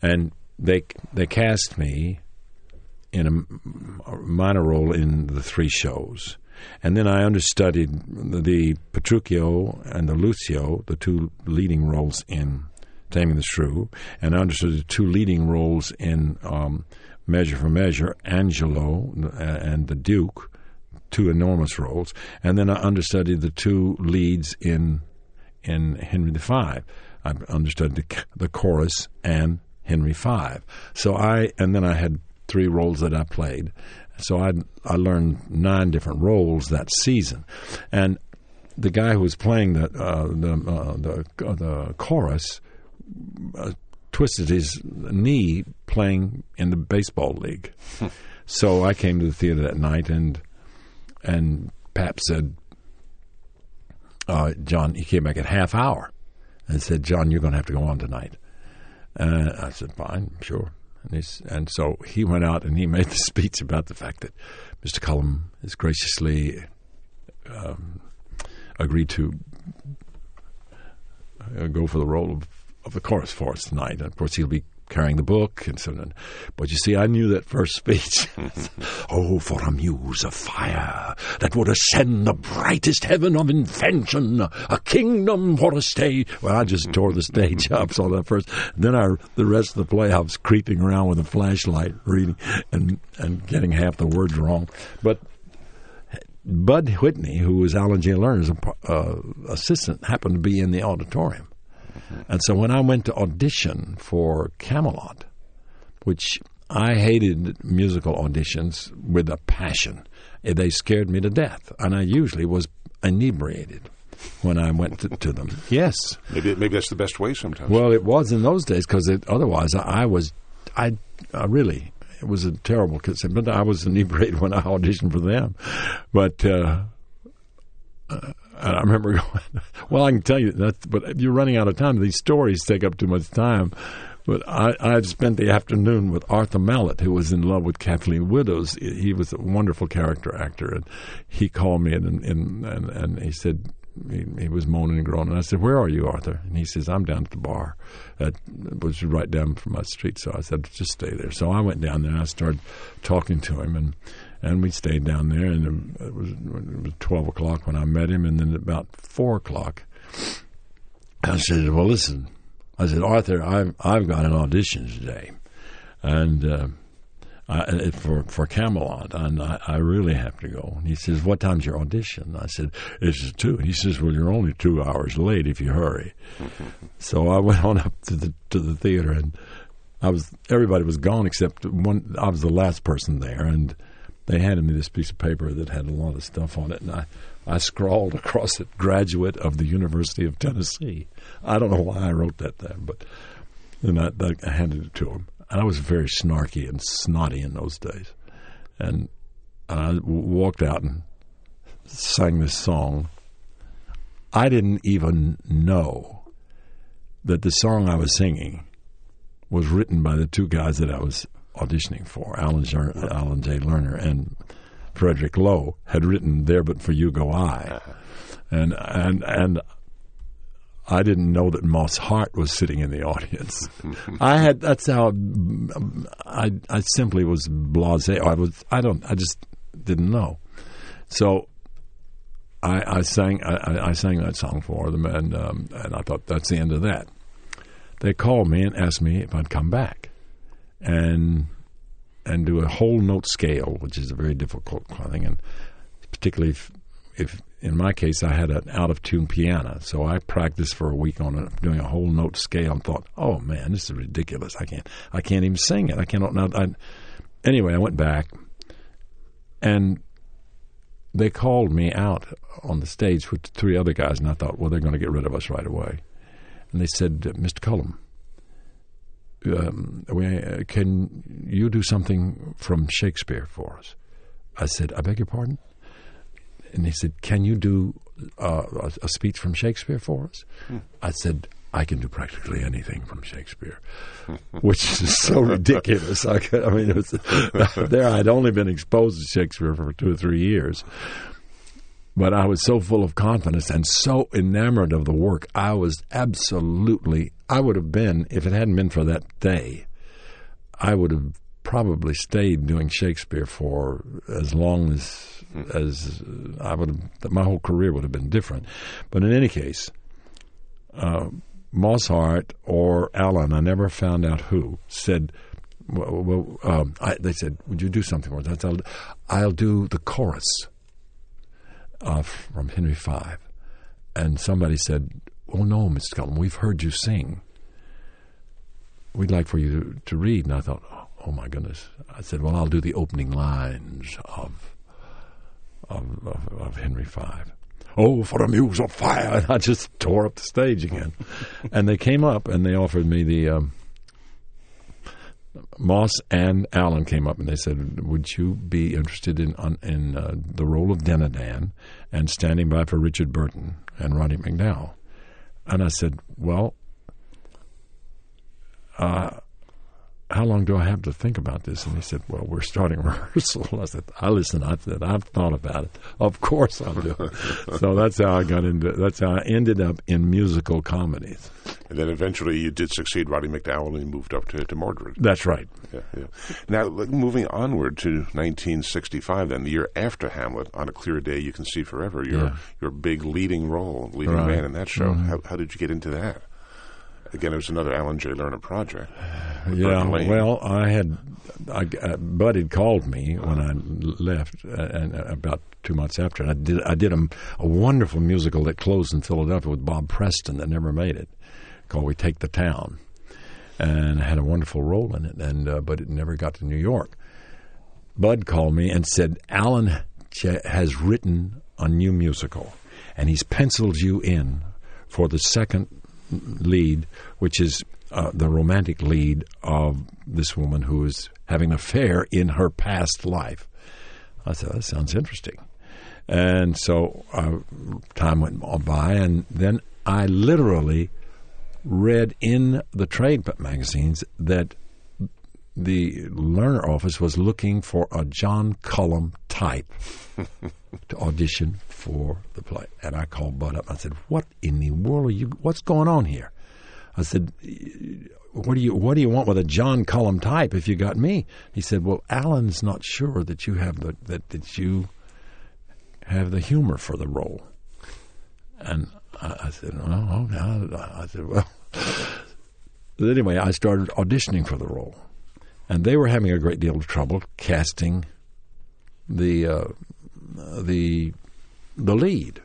and they they cast me in a, a minor role in the three shows. And then I understudied the Petruchio and the Lucio, the two leading roles in Taming the Shrew, and I understood the two leading roles in um, Measure for Measure, Angelo uh, and the Duke, two enormous roles, and then I understudied the two leads in in Henry V. I understood the, the chorus and Henry V. So I and then I had three roles that I played. So I I learned nine different roles that season, and the guy who was playing the uh, the uh, the, uh, the chorus uh, twisted his knee playing in the baseball league. so I came to the theater that night and and Papp said, uh, John, he came back at half hour and said, John, you're going to have to go on tonight. And I said, fine, sure. And, and, so he went out and he made the speech about the fact that Mr. Cullum has graciously um, agreed to uh, go for the role of, of the chorus for us tonight. And of course, he'll be carrying the book and so on. But you see, I knew that first speech. oh, for a muse of fire that would ascend the brightest heaven of invention, a kingdom for a stage. Well, I just tore the stage up. So that first, then I, the rest of the play, I was creeping around with a flashlight, reading and and getting half the words wrong. But Bud Whitney, who was Alan Jay Lerner's uh, assistant, happened to be in the auditorium. And so when I went to audition for Camelot, which I hated musical auditions with a passion, eh, they scared me to death, and I usually was inebriated when I went to, to, them. Yes, maybe maybe that's the best way sometimes. Well, it was in those days because otherwise I, I, was I, I really it was a terrible consent. But I was inebriated when I auditioned for them, but. Uh, uh, I remember going, well, I can tell you that, but you're running out of time. These stories take up too much time. But I, I spent the afternoon with Arthur Malet, who was in love with Kathleen Widdoes. He was a wonderful character actor, and he called me and and and, and he said he, he, was moaning and groaning. And I said, "Where are you, Arthur?" And he says, "I'm down at the bar." That was right down from my street. So I said, "Just stay there." So I went down there and I started talking to him and and we stayed down there. And it was, it was twelve o'clock when I met him, and then about four o'clock, I said, "Well, listen," I said, "Arthur, I've I've got an audition today, and." Uh, I, for for Camelot, and I, I, really have to go. And he says, "What time's your audition?" I said, "It's two. He says, "Well, you're only two hours late if you hurry." so I went on up to the to the theater, and I was everybody was gone except one. I was the last person there, and they handed me this piece of paper that had a lot of stuff on it, and I, I scrawled across it, graduate of the University of Tennessee. I don't know why I wrote that there, but then I, I handed it to him. And I was very snarky and snotty in those days. And I walked out and sang this song. I didn't even know that the song I was singing was written by the two guys that I was auditioning for. Alan, Alan Jay Lerner and Frederick Loewe had written "There But For You Go I," and and and I didn't know that Moss Hart was sitting in the audience. I had that's how I I simply was blasé. I was I don't I just didn't know. So I, I sang I, I, sang that song for them, and um, and I thought that's the end of that. They called me and asked me if I'd come back and and do a whole note scale, which is a very difficult thing, and particularly if, if in my case I had an out of tune piano, so I practiced for a week on a, doing a whole note scale and thought, oh man, this is ridiculous. I can't I can't even sing it. I cannot. Now, I, anyway, I went back and they called me out on the stage with three other guys, and I thought, well, they're going to get rid of us right away. And they said, Mr. Cullum, um, uh, can you do something from Shakespeare for us? I said, I beg your pardon? And he said, Can you do uh, a, a, speech from Shakespeare for us? Hmm. I said, I can do practically anything from Shakespeare, which is so ridiculous. I, could, I mean, was, there I'd only been exposed to Shakespeare for two or three years. But I was so full of confidence and so enamored of the work. I was absolutely, I would have been, if it hadn't been for that day, I would have probably stayed doing Shakespeare for as long as as I would have. My whole career would have been different. But in any case, uh, Moss Hart or Alan, I never found out who said. Well, well um, I, they said, "Would you do something for us?" I'll, I'll do the chorus uh, from Henry V. And somebody said, "Oh no, Mr. Skelton, we've heard you sing. We'd like for you to, to read." And I thought, oh, "Oh my goodness!" I said, "Well, I'll do the opening lines of of, of, of Henry V." Oh, for a muse of fire! And I just tore up the stage again. and they came up and they offered me the. Um, Moss and Alan came up and they said, "Would you be interested in in uh, the role of Dinadan and standing by for Richard Burton and Roddy McDowall?" And I said, "Well, uh, how long do I have to think about this? And he said, Well, we're starting rehearsal. I said, I listen, I said, I've thought about it. Of course I'll do it. so that's how I got into that's how I ended up in musical comedies. And then eventually you did succeed Roddy McDowall and moved up to, to Mordred. That's right. Yeah, yeah. Now, moving onward to 1965, then, the year after Hamlet, On a Clear Day You Can See Forever, your, Yeah. your big leading role, leading Right. man in that show. Mhm. How, how did you get into that? Again, it was another Alan Jay Lerner project. Yeah, well, I had I, uh, Bud had called me when I left, uh, and uh, about two months after, and I did I did a, a wonderful musical that closed in Philadelphia with Bob Preston that never made it, called "We Take the Town," and I had a wonderful role in it, and uh, but it never got to New York. Bud called me and said Alan Ch- has written a new musical, and he's penciled you in for the second lead, which is uh, the romantic lead of this woman who is having an affair in her past life. I said, that sounds interesting. And so uh, time went by, and then I literally read in the trade magazines that the Lerner office was looking for a John Cullum type to audition for the play. And I called Bud up. And I said, "What in the world are you? What's going on here?" I said, "What do you What do you want with a John Cullum type if you got me?" He said, "Well, Alan's not sure that you have the that that you have the humor for the role." And I, I said, "Well, okay." I, I said, "Well." Anyway, I started auditioning for the role, and they were having a great deal of trouble casting the uh, the the lead.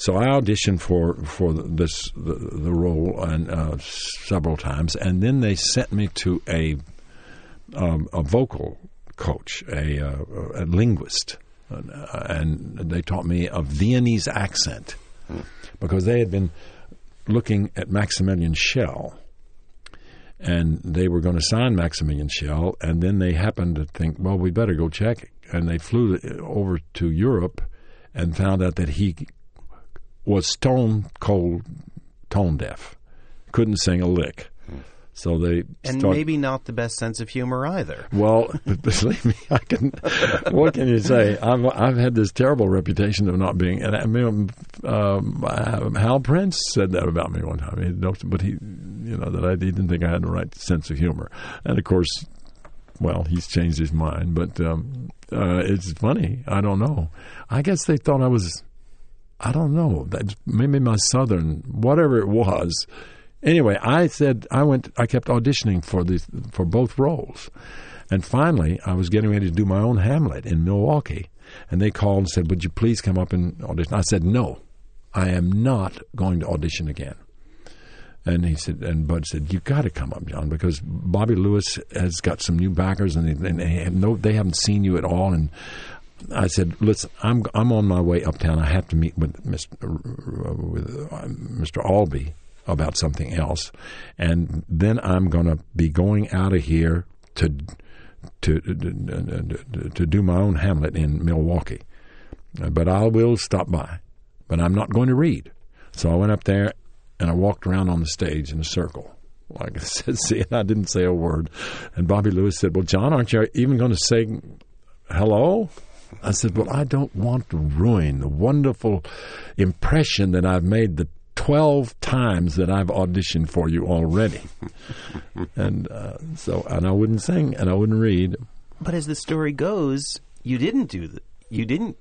So I auditioned for for this the, the role and uh, several times, and then they sent me to a um, a vocal coach, a, uh, a linguist, uh, and they taught me a Viennese accent because they had been looking at Maximilian Schell and they were going to sign Maximilian Schell, and then they happened to think, well, we better go check. And they flew over to Europe and found out that he was stone cold tone deaf, couldn't sing a lick. So they And start- maybe not the best sense of humor either. well, believe me, I can. What can you say? I've I've had this terrible reputation of not being. And I mean, um, uh, Hal Prince said that about me one time. But he, you know, that I he didn't think I had the right sense of humor. And of course, well, he's changed his mind. But um, uh, it's funny. I don't know. I guess they thought I was. I don't know. That maybe my southern, whatever it was. Anyway, I said I went. I kept auditioning for the for both roles, and finally, I was getting ready to do my own Hamlet in Milwaukee, and they called and said, "Would you please come up and audition?" I said, "No, I am not going to audition again." And he said, and Bud said, "You got to come up, John, because Bobby Lewis has got some new backers, and they, and they have no, they haven't seen you at all." And I said, "Listen, I'm I'm on my way uptown. I have to meet with Mr. uh, with uh, Mr. Albee about something else, and then I'm going to be going out of here to to to, to do my own Hamlet in Milwaukee. Uh, But I will stop by, but I'm not going to read." So I went up there and I walked around on the stage in a circle. Like I said, see, I didn't say a word. And Bobby Lewis said, "Well, John, aren't you even going to say hello?" I said, "Well, I don't want to ruin the wonderful impression that I've made the twelve times that I've auditioned for you already, and uh, so and I wouldn't sing and I wouldn't read. But as the story goes, you didn't do the you didn't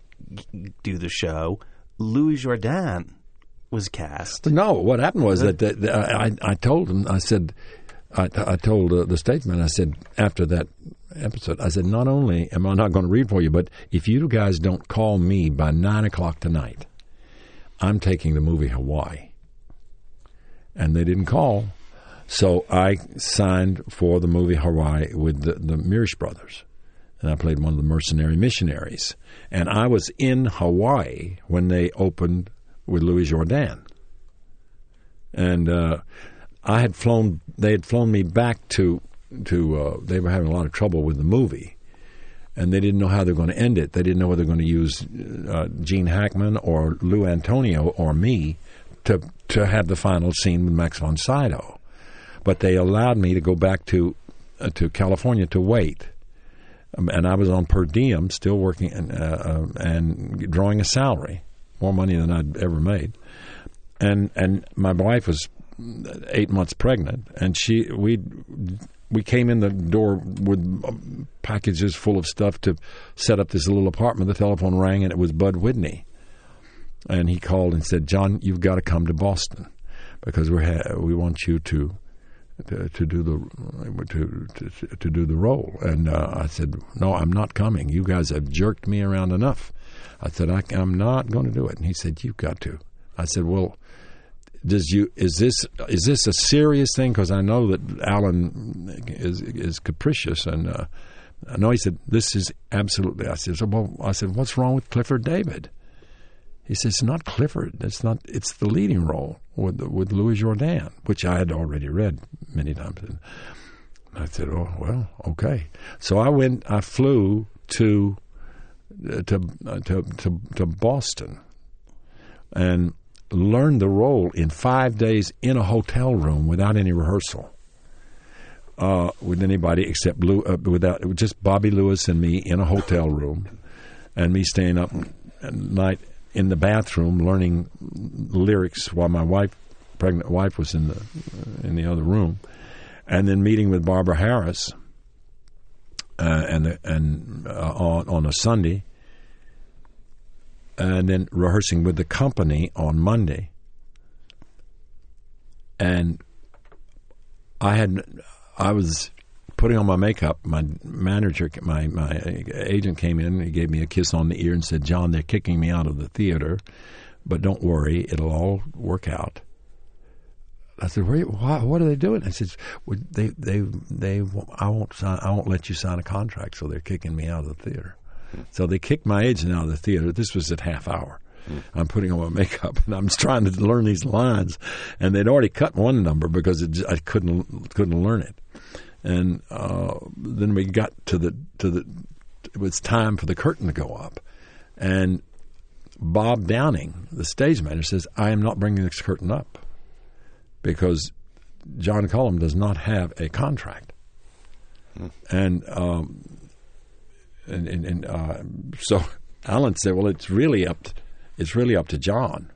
do the show. Louis Jourdan was cast. No, what happened was that, that, that I, I told him. I said, I, I told uh, the statesman. I said after that episode, I said, not only am I not going to read for you, but if you guys don't call me by nine o'clock tonight, I'm taking the movie Hawaii. And they didn't call, so I signed for the movie Hawaii with the, the brothers, and I played one of the mercenary missionaries. And I was in Hawaii when they opened with Louis Jourdan. And uh, I had flown. They had flown me back to to. Uh, they were having a lot of trouble with the movie, and they didn't know how they're going to end it. They didn't know whether they're going to use uh, Gene Hackman or Lou Antonio or me to to have the final scene with Max von Sydow. But they allowed me to go back to uh, to California to wait. Um, and I was on per diem, still working and, uh, uh, and drawing a salary, more money than I'd ever made. And and my wife was eight months pregnant, and she we we came in the door with um, packages full of stuff to set up this little apartment. The telephone rang, and it was Bud Whitney, and he called and said, "John, you've got to come to Boston because we ha- we want you to." To, to do the to, to to do the role, and uh, I said, "No, I'm not coming. You guys have jerked me around enough." I said, I, "I'm not going to do it." And he said, "You've got to." I said, "Well, does you is this is this a serious thing? Because I know that Alan is is capricious, and uh, I know he said this is absolutely. I said, well, I said, what's wrong with Clifford David? He says it's not Clifford. It's not. It's the leading role with with Louis Jourdan, which I had already read many times. And I said, oh well, okay. So I went. I flew to uh, to, uh, to to to Boston, and learned the role in five days in a hotel room without any rehearsal. Uh, with anybody except Blue, uh, without just Bobby Lewis and me in a hotel room, and me staying up at night in the bathroom learning lyrics while my wife, pregnant wife, was in the in the other room, and then meeting with Barbara Harris, uh, and and uh, on on a Sunday, and then rehearsing with the company on Monday. And I had, I was putting on my makeup. My manager, my my agent came in. He gave me a kiss on the ear and said, "John, they're kicking me out of the theater, but don't worry, it'll all work out." I said, Where, why, "What are they doing?" I said, well, "They, they, they. I won't sign. I won't let you sign a contract, so they're kicking me out of the theater." So they kicked my agent out of the theater. This was at half hour. I'm putting on my makeup and I'm trying to learn these lines, and they'd already cut one number because it, I couldn't couldn't learn it. And uh, then we got to the to the. It was time for the curtain to go up, and Bob Downing, the stage manager, says, "I am not bringing this curtain up because John Cullum does not have a contract." And um, and, and, and uh, so Alan said, "Well, it's really up. To, it's really up to John."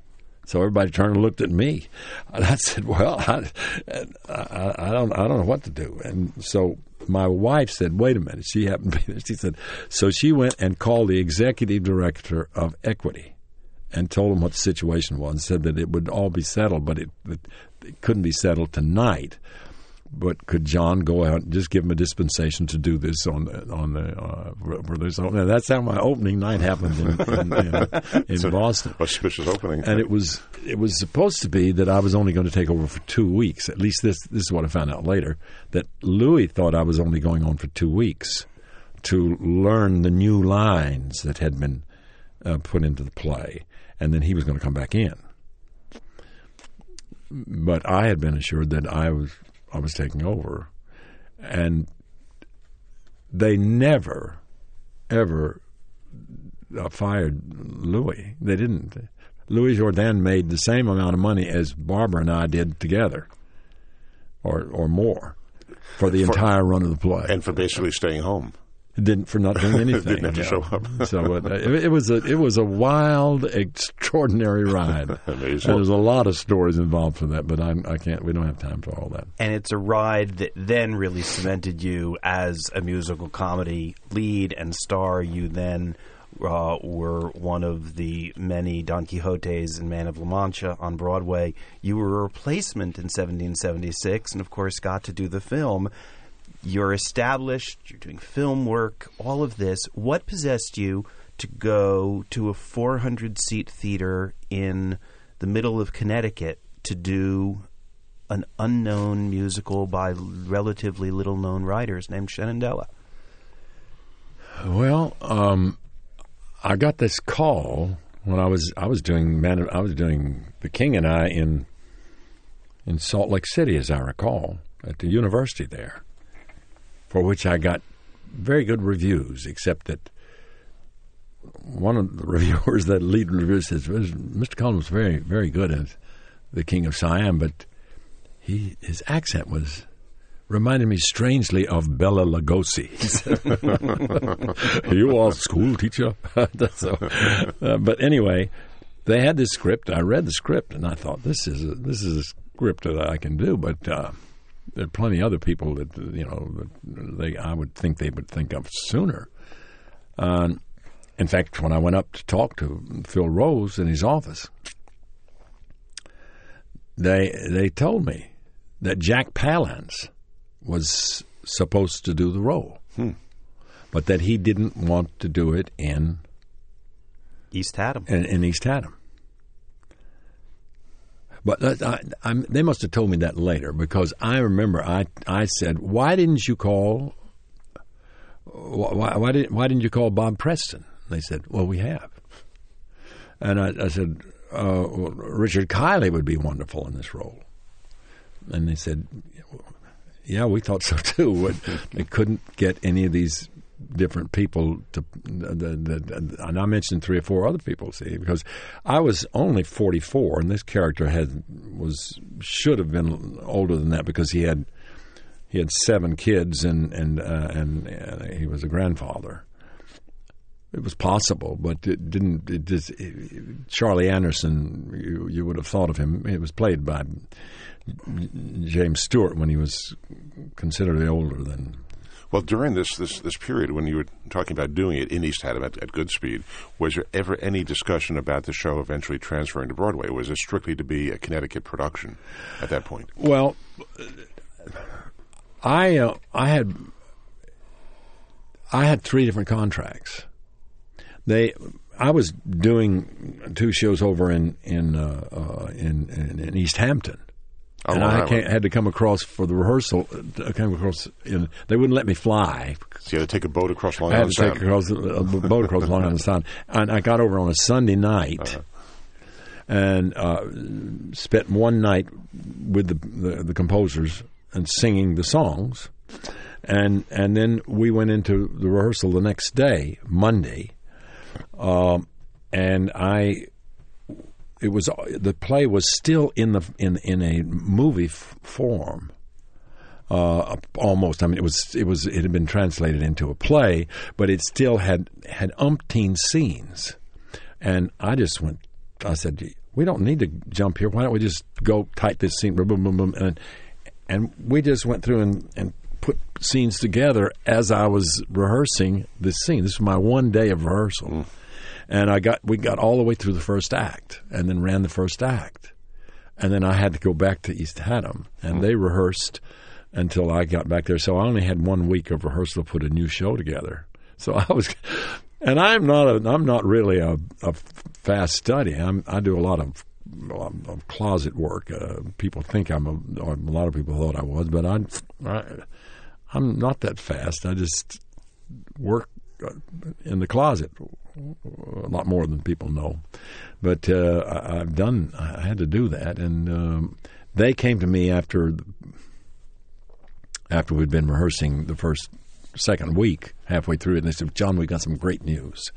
So everybody turned and looked at me, and I said, "Well, I, I, I don't, I don't know what to do." And so my wife said, "Wait a minute." She happened to be there. She said, "So she went and called the executive director of Equity, and told him what the situation was, and said that it would all be settled, but it, it, it couldn't be settled tonight." But could John go out and just give him a dispensation to do this on the on the uh, for this? Now, that's how my opening night happened in, in, in, in Boston. Auspicious opening. And it was it was supposed to be that I was only going to take over for two weeks. At least this this is what I found out later. That Louis thought I was only going on for two weeks to learn the new lines that had been uh, put into the play, and then he was going to come back in. But I had been assured that I was I was taking over, and they never, ever uh, fired Louis. They didn't. Louis Jourdan made the same amount of money as Barbara and I did together, or or more, for the For- entire run of the play. and for basically staying home. Didn't for not doing anything. Didn't have to show up. so uh, it, it was a it was a wild, extraordinary ride. Amazing. There's a lot of stories involved for that, but I'm, I can't. We don't have time for all that. and it's a ride that then really cemented you as a musical comedy lead and star. You then uh, were one of the many Don Quixotes and Man of La Mancha on Broadway. You were a replacement in 1776, and of course got to do the film. You're established. You're doing film work. All of this. What possessed you to go to a 400 seat theater in the middle of Connecticut to do an unknown musical by relatively little known writers named Shenandoah. Well, um, I got this call when I was I was doing man I was doing The King and I in in Salt Lake City, as I recall, at the university there, for which I got very good reviews, except that one of the reviewers, that lead reviewer, says Mr. Collins was very very good as the King of Siam, but he his accent was reminded me strangely of Bela Lugosi. you are a school teacher. so, uh, but anyway, they had this script. I read the script and I thought this is a, this is a script that I can do. But uh, there are plenty of other people that you know that they I would think they would think of sooner. Um, in fact, when I went up to talk to Phil Rose in his office, they they told me that Jack Palance was supposed to do the role, but that he didn't want to do it in East Haddam. in, in East Haddam. But I, I'm, they must have told me that later because I remember I I said, "Why didn't you call? Why, why didn't Why didn't you call Bob Preston?" They said, "Well, we have." And I, I said, uh, well, "Richard Kiley would be wonderful in this role." And they said, "Yeah, we thought so too." But they couldn't get any of these different people to. The, the, and I mentioned three or four other people. See, because I was only forty four, and this character had was should have been older than that because he had he had seven kids and and uh, and uh, he was a grandfather. It was possible, but it didn't. It just it, Charlie Anderson. You, you would have thought of him. It was played by James Stewart when he was considerably older than. Well, during this, this, this period when you were talking about doing it in East Haddam at, at Goodspeed, was there ever any discussion about the show eventually transferring to Broadway? Was it strictly to be a Connecticut production at that point? Well, I uh, I had I had three different contracts. They I was doing two shows over in in uh, uh, in, in, in East Hampton. And I Island. had to come across for the rehearsal. I came across. In, they wouldn't let me fly. So you had to take a boat across Long I had Island to take across a boat across Long Island Sound, and I got over on a Sunday night, Uh-huh. and uh, spent one night with the, the the composers and singing the songs, and and then we went into the rehearsal the next day, Monday, um, and I. It was the play was still in the in in a movie f- form, uh, almost. I mean, it was it was it had been translated into a play, but it still had had umpteen scenes, and I just went. I said, "We don't need to jump here. Why don't we just go type this scene?" Boom, boom, boom, and and we just went through and and put scenes together as I was rehearsing this scene. This was my one day of rehearsal, and I got we got all the way through the first act, and then ran the first act and then I had to go back to East Haddam, and they rehearsed until I got back there. So I only had one week of rehearsal to put a new show together. So I was, and I'm not a, I'm not really a, a fast study. I'm, I do a lot of, of closet work. Uh, people think I'm a, a lot of people thought I was, but I, I I'm not that fast. I just work uh, in the closet a lot more than people know. But uh, I, I've done. I had to do that, and um, they came to me after after we'd been rehearsing the first second week, halfway through it, and they said, "John, we got some great news.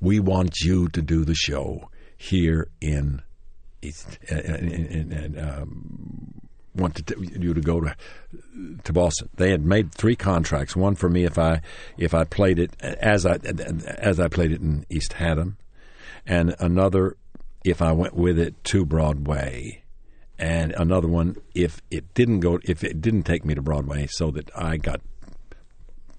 We want you to do the show here in East, in, in, in, um, want to t- you to go to to Boston. They had made three contracts. One for me if I if I played it as I as I played it in East Haddam, and another if I went with it to Broadway, and another one if it didn't go if it didn't take me to Broadway, so that I got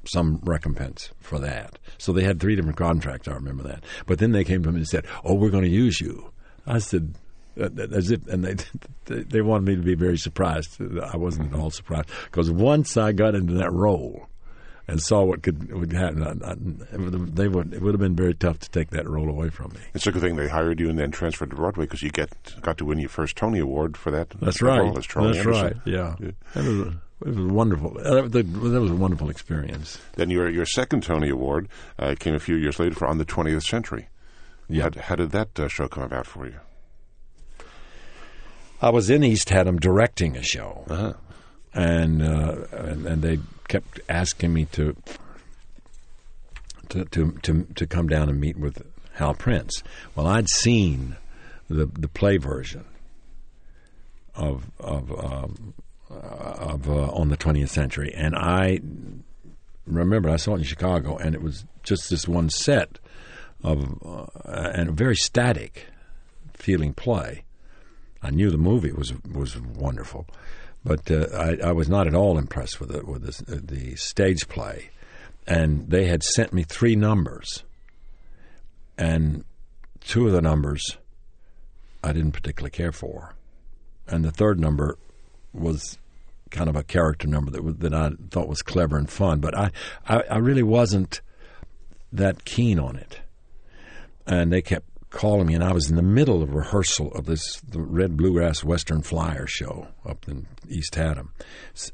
some recompense for that. So they had three different contracts. I remember that. But then they came to me and said, "Oh, we're going to use you." I said, as if, and they they wanted me to be very surprised. I wasn't at all surprised because once I got into that role and saw what could would happen, I, I, it would have, they would it would have been very tough to take that role away from me. It's a good thing they hired you and then transferred to Broadway because you get got to win your first Tony Award for that. That's that right. Role as Charlie That's Anderson. right. Yeah, yeah. That was a, it was wonderful. Uh, that, was a wonderful experience. Then your your second Tony Award uh, came a few years later for On the 20th Century. Yeah. How, how did that uh, show come about for you? I was in East Haddam directing a show, Uh-huh. and, uh, and and they kept asking me to to to to, to come down and meet with Hal Prince. Well, I'd seen the the play version of of um, of uh, on the 20th century, and I remember I saw it in Chicago, and it was just this one set of uh, and a very static feeling play. I knew the movie was was wonderful, but uh, I, I was not at all impressed with the, with the, the stage play. And they had sent me three numbers, and two of the numbers I didn't particularly care for, and the third number was kind of a character number that that I thought was clever and fun. But I, I, I really wasn't that keen on it, and they kept calling me, and I was in the middle of rehearsal of this the Red Bluegrass Western Flyer show up in East Haddam,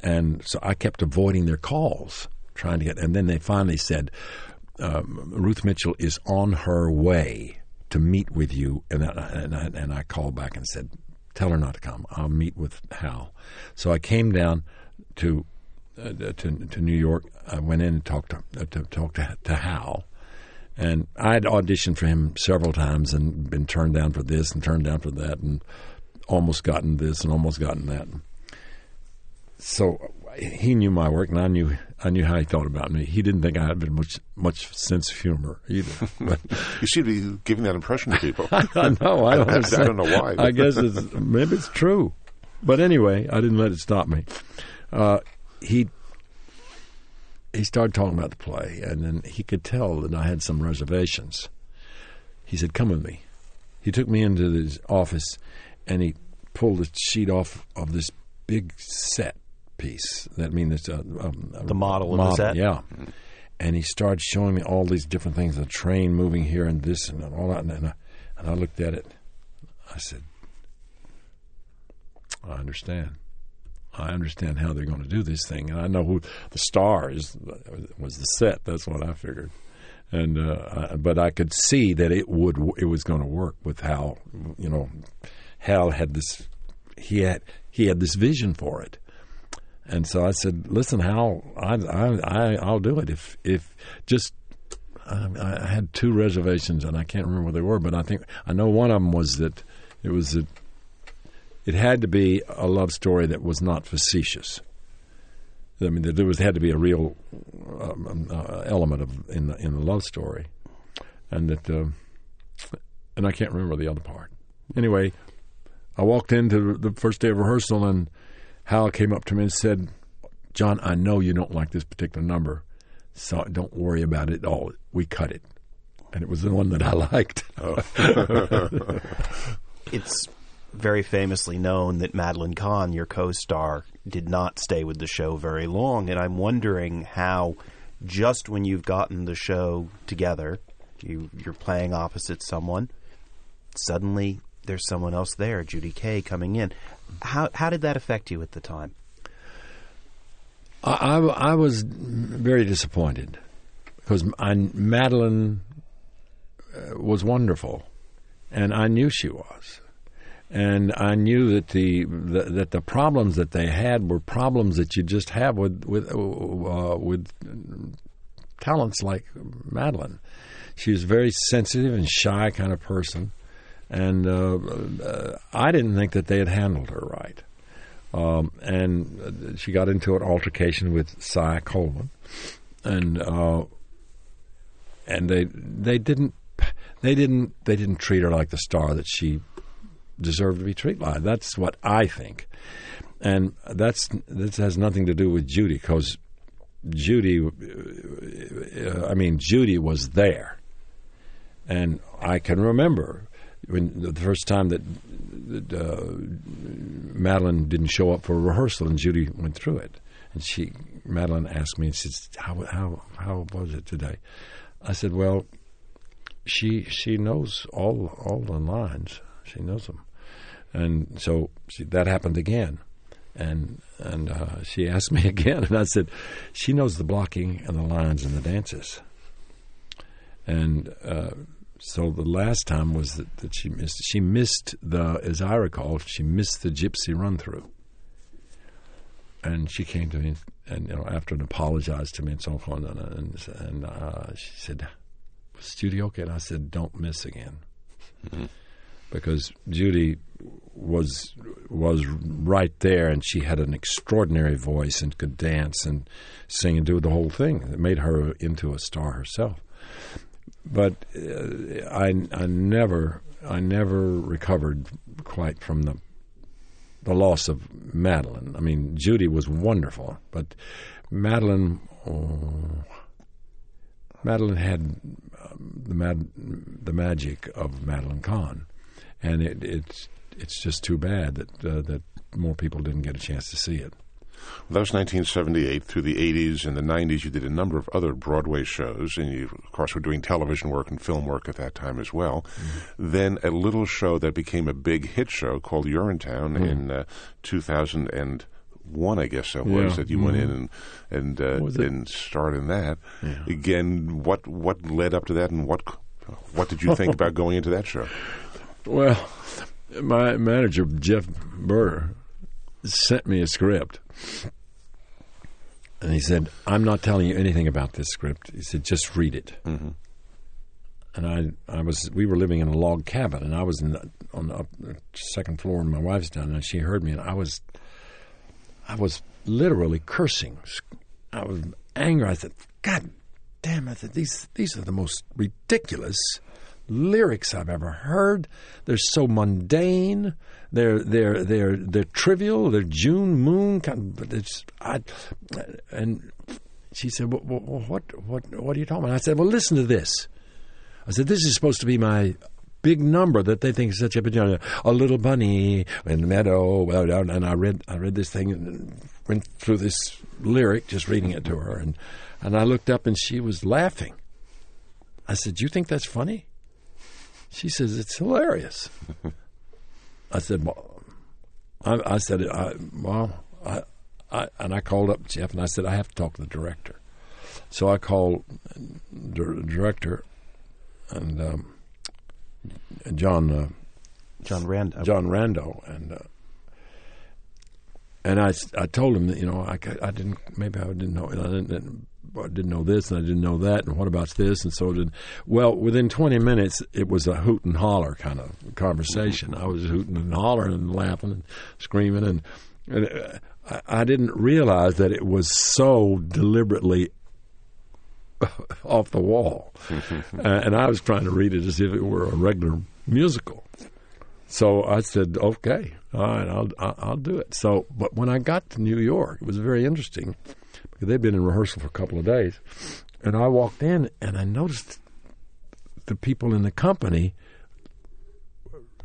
and so I kept avoiding their calls, trying to get. And then they finally said, um, "Ruth Mitchell is on her way to meet with you," and I, and I, and I called back and said, "Tell her not to come. I'll meet with Hal." So I came down to uh, to, to New York. I went in and talked to, uh, to talk to, to Hal. And I'd auditioned for him several times and been turned down for this and turned down for that and almost gotten this and almost gotten that. So he knew my work and I knew I knew how he thought about me. He didn't think I had much much sense of humor either. But You seem to be giving that impression to people. I know I don't, I don't know why. I guess it's maybe it's true, but anyway, I didn't let it stop me. Uh, he he started talking about the play, and then he could tell that I had some reservations. He said, "Come with me." He took me into his office, and he pulled a sheet off of this big set piece. That means it's a, um, a The model of the set? yeah. And he started showing me all these different things, the train moving here and this and all that. And, and, I, and I looked at it. I said, I understand. I understand how they're going to do this thing, and I know who the star is. Was the set? That's what I figured, and uh, I, but I could see that it would it was going to work with Hal. You know, Hal had this he had he had this vision for it, and so I said, "Listen, Hal, I I, I I'll do it if if just." I, I had two reservations, and I can't remember what they were, but I think I know one of them was that it was that it had to be a love story that was not facetious. I mean, there was had to be a real um, uh, element of in the in the love story, and that, uh, and I can't remember the other part. Anyway, I walked into the first day of rehearsal, and Hal came up to me and said, "John, I know you don't like this particular number, so don't worry about it at all. We cut it." And it was the one that I liked. It's very famously known that Madeline Kahn, your co-star, did not stay with the show very long, and I'm wondering how, just when you've gotten the show together, you, you're playing opposite someone, suddenly there's someone else there, Judy Kaye, coming in. How how did that affect you at the time? I, I, I was very disappointed because I, Madeline uh, was wonderful, and I knew she was, and I knew that the, the that the problems that they had were problems that you just have with with uh, with talents like Madeline. She was a very sensitive and shy kind of person, and uh, uh, I didn't think that they had handled her right. um, and she got into an altercation with Cy Coleman, and uh, and they they didn't they didn't they didn't treat her like the star that she deserved to be treated like. That's what I think, and that's this has nothing to do with Judy because Judy, uh, I mean Judy was there, and I can remember when the first time that, that uh, Madeline didn't show up for a rehearsal and Judy went through it, and she Madeline asked me and said, "How how how was it today?" I said, "Well." She she knows all all the lines. She knows them, and so she, that happened again and and uh, she asked me again, and I said, she knows the blocking and the lines and the dances. And uh, so the last time was that, that she missed. She missed the, as I recall, she missed the gypsy run through. And she came to me, and you know, after and apologized to me and so on, and and, uh, she said, "Studio okay?" And I said, "Don't miss again." Mm-hmm because Judy was was right there, and she had an extraordinary voice and could dance and sing and do the whole thing. It made her into a star herself. But uh, I I never I never recovered quite from the the loss of Madeline. I mean, Judy was wonderful, but Madeline. Oh, Madeline had um, the mad, the magic of Madeline Kahn and it, it's it's just too bad that uh, that more people didn't get a chance to see it. Well, that was 1978. Through the 80s and the 90s, you did a number of other Broadway shows, and you, of course, were doing television work and film work at that time as well. Mm-hmm. Then a little show that became a big hit show called Urinetown mm-hmm. in uh, 2001, I guess it was, yeah. that you mm-hmm. went in and and uh, and starred in that. Yeah. Again, what what led up to that, and what what did you think about going into that show? Well, my manager Jeff Burr sent me a script, and he said, "I'm not telling you anything about this script." He said, "Just read it." Mm-hmm. And I, I was, we were living in a log cabin, and I was in the, on the, up, the second floor, and my wife's down, and she heard me, and I was, I was literally cursing. I was angry. I said, "God damn!" I said, "These, these are the most ridiculous." Lyrics I've ever heard. They're so mundane. They're they're they're they're trivial. They're June Moon. Kind of, it's, I, and she said, what, what what what are you talking about? I said, well, listen to this. I said, this is supposed to be my big number that they think is such a big number. A little bunny in the meadow. And I read I read this thing and went through this lyric, just reading it to her, and and I looked up and she was laughing. I said, "Do you think that's funny?" She says it's hilarious. I said, well, I, I said, I, well, I, I, and I called up Jeff and I said I have to talk to the director. So I called the director and um, John uh, John Rando. John Rando and uh, and I, I told him that you know I, I didn't maybe I didn't know I didn't I didn't know this and I didn't know that, and what about this? And so did. Well, within 20 minutes, it was a hoot and holler kind of conversation. I was hooting and hollering and laughing and screaming, and, and uh, I, I didn't realize that it was so deliberately off the wall. uh, and I was trying to read it as if it were a regular musical. So I said, okay, all right, I'll, I'll do it. So, but when I got to New York, it was very interesting they'd been in rehearsal for a couple of days. And I walked in and I noticed the people in the company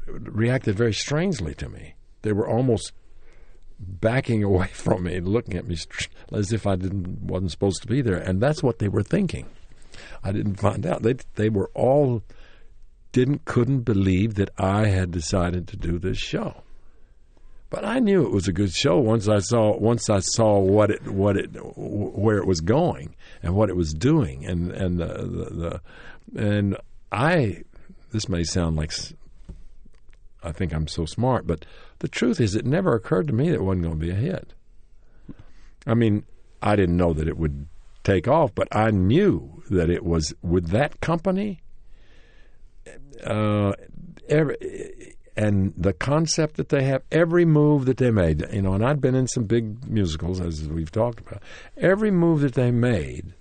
reacted very strangely to me. They were almost backing away from me, looking at me as if I didn't wasn't supposed to be there, and that's what they were thinking. I didn't find out. They they were all didn't couldn't believe that I had decided to do this show. But I knew it was a good show once I saw once I saw what it what it where it was going and what it was doing and and the, the, the and I this may sound like I think I'm so smart, but the truth is it never occurred to me that it wasn't going to be a hit. I mean, I didn't know that it would take off, but I knew that it was with that company. Uh, every, and the concept that they have, every move that they made, you know, and I'd been in some big musicals as we've talked about. Every move that they made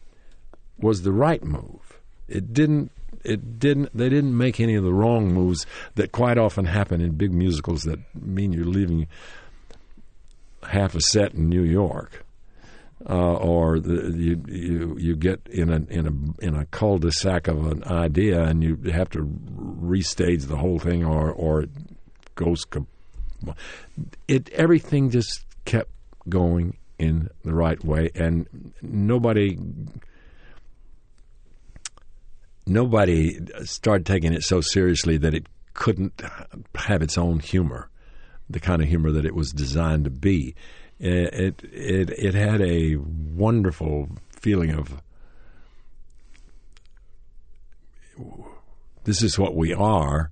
was the right move. It didn't. It didn't. They didn't make any of the wrong moves that quite often happen in big musicals that mean you're leaving half a set in New York uh, or the, you you you get in a in a in a cul-de-sac of an idea, and you have to restage the whole thing, or or it goes. It everything just kept going in the right way, and nobody nobody started taking it so seriously that it couldn't have its own humor, the kind of humor that it was designed to be it it it had a wonderful feeling of this is what we are,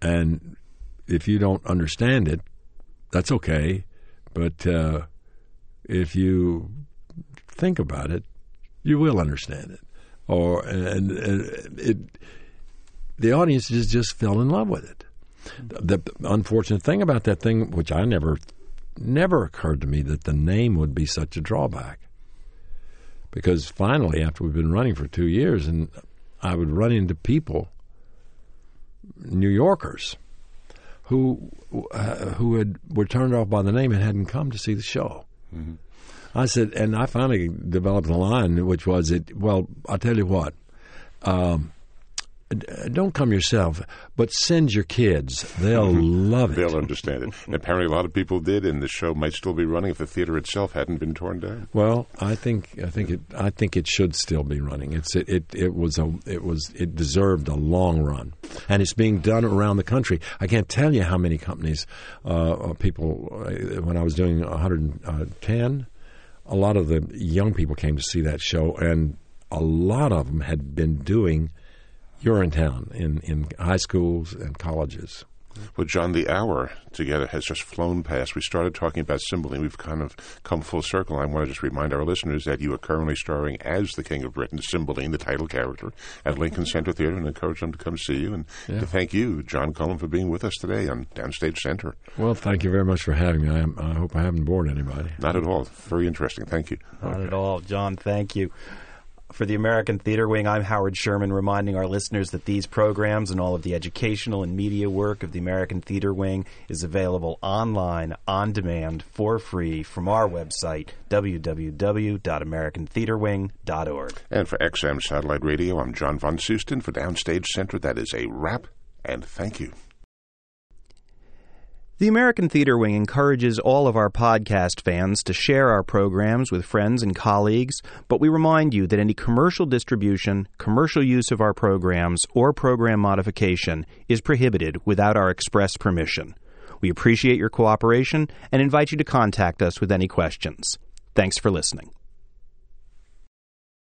and if you don't understand it, that's okay. But uh, if you think about it, you will understand it. Or and, and it, the audience just just fell in love with it. The, the unfortunate thing about that thing, which I never never occurred to me that the name would be such a drawback. Because finally, after we've been running for two years, and I would run into people, New Yorkers, who uh, who had were turned off by the name and hadn't come to see the show. Mm-hmm. I said, and I finally developed a line, which was, "It well, I'll tell you what." Um, don't come yourself, but send your kids. They'll mm-hmm. love it. They'll understand it. And apparently, a lot of people did, and the show might still be running if the theater itself hadn't been torn down. Well, I think I think it I think it should still be running. It's it it, it was a it was it deserved a long run, and it's being done around the country. I can't tell you how many companies, uh, people. Uh, when I was doing 110, a lot of the young people came to see that show, and a lot of them had been doing Urinetown in, town in high schools and colleges. Well, John, the hour together has just flown past. We started talking about Cymbeline. We've kind of come full circle. I want to just remind our listeners that you are currently starring as the King of Britain, Cymbeline, the title character, at Lincoln Center Theater, and encourage them to come see you. And yeah. to thank you, John Cullum, for being with us today on Downstage Center. Well, thank you very much for having me. I, I hope I haven't bored anybody. Not at all. Very interesting. Thank you. Not okay. at all. John, thank you. For the American Theater Wing, I'm Howard Sherman, reminding our listeners that these programs and all of the educational and media work of the American Theater Wing is available online, on demand, for free from our website, www.americantheaterwing.org. And for XM Satellite Radio, I'm John Von Soosten for Downstage Center. That is a wrap, and thank you. The American Theater Wing encourages all of our podcast fans to share our programs with friends and colleagues, but we remind you that any commercial distribution, commercial use of our programs, or program modification is prohibited without our express permission. We appreciate your cooperation and invite you to contact us with any questions. Thanks for listening.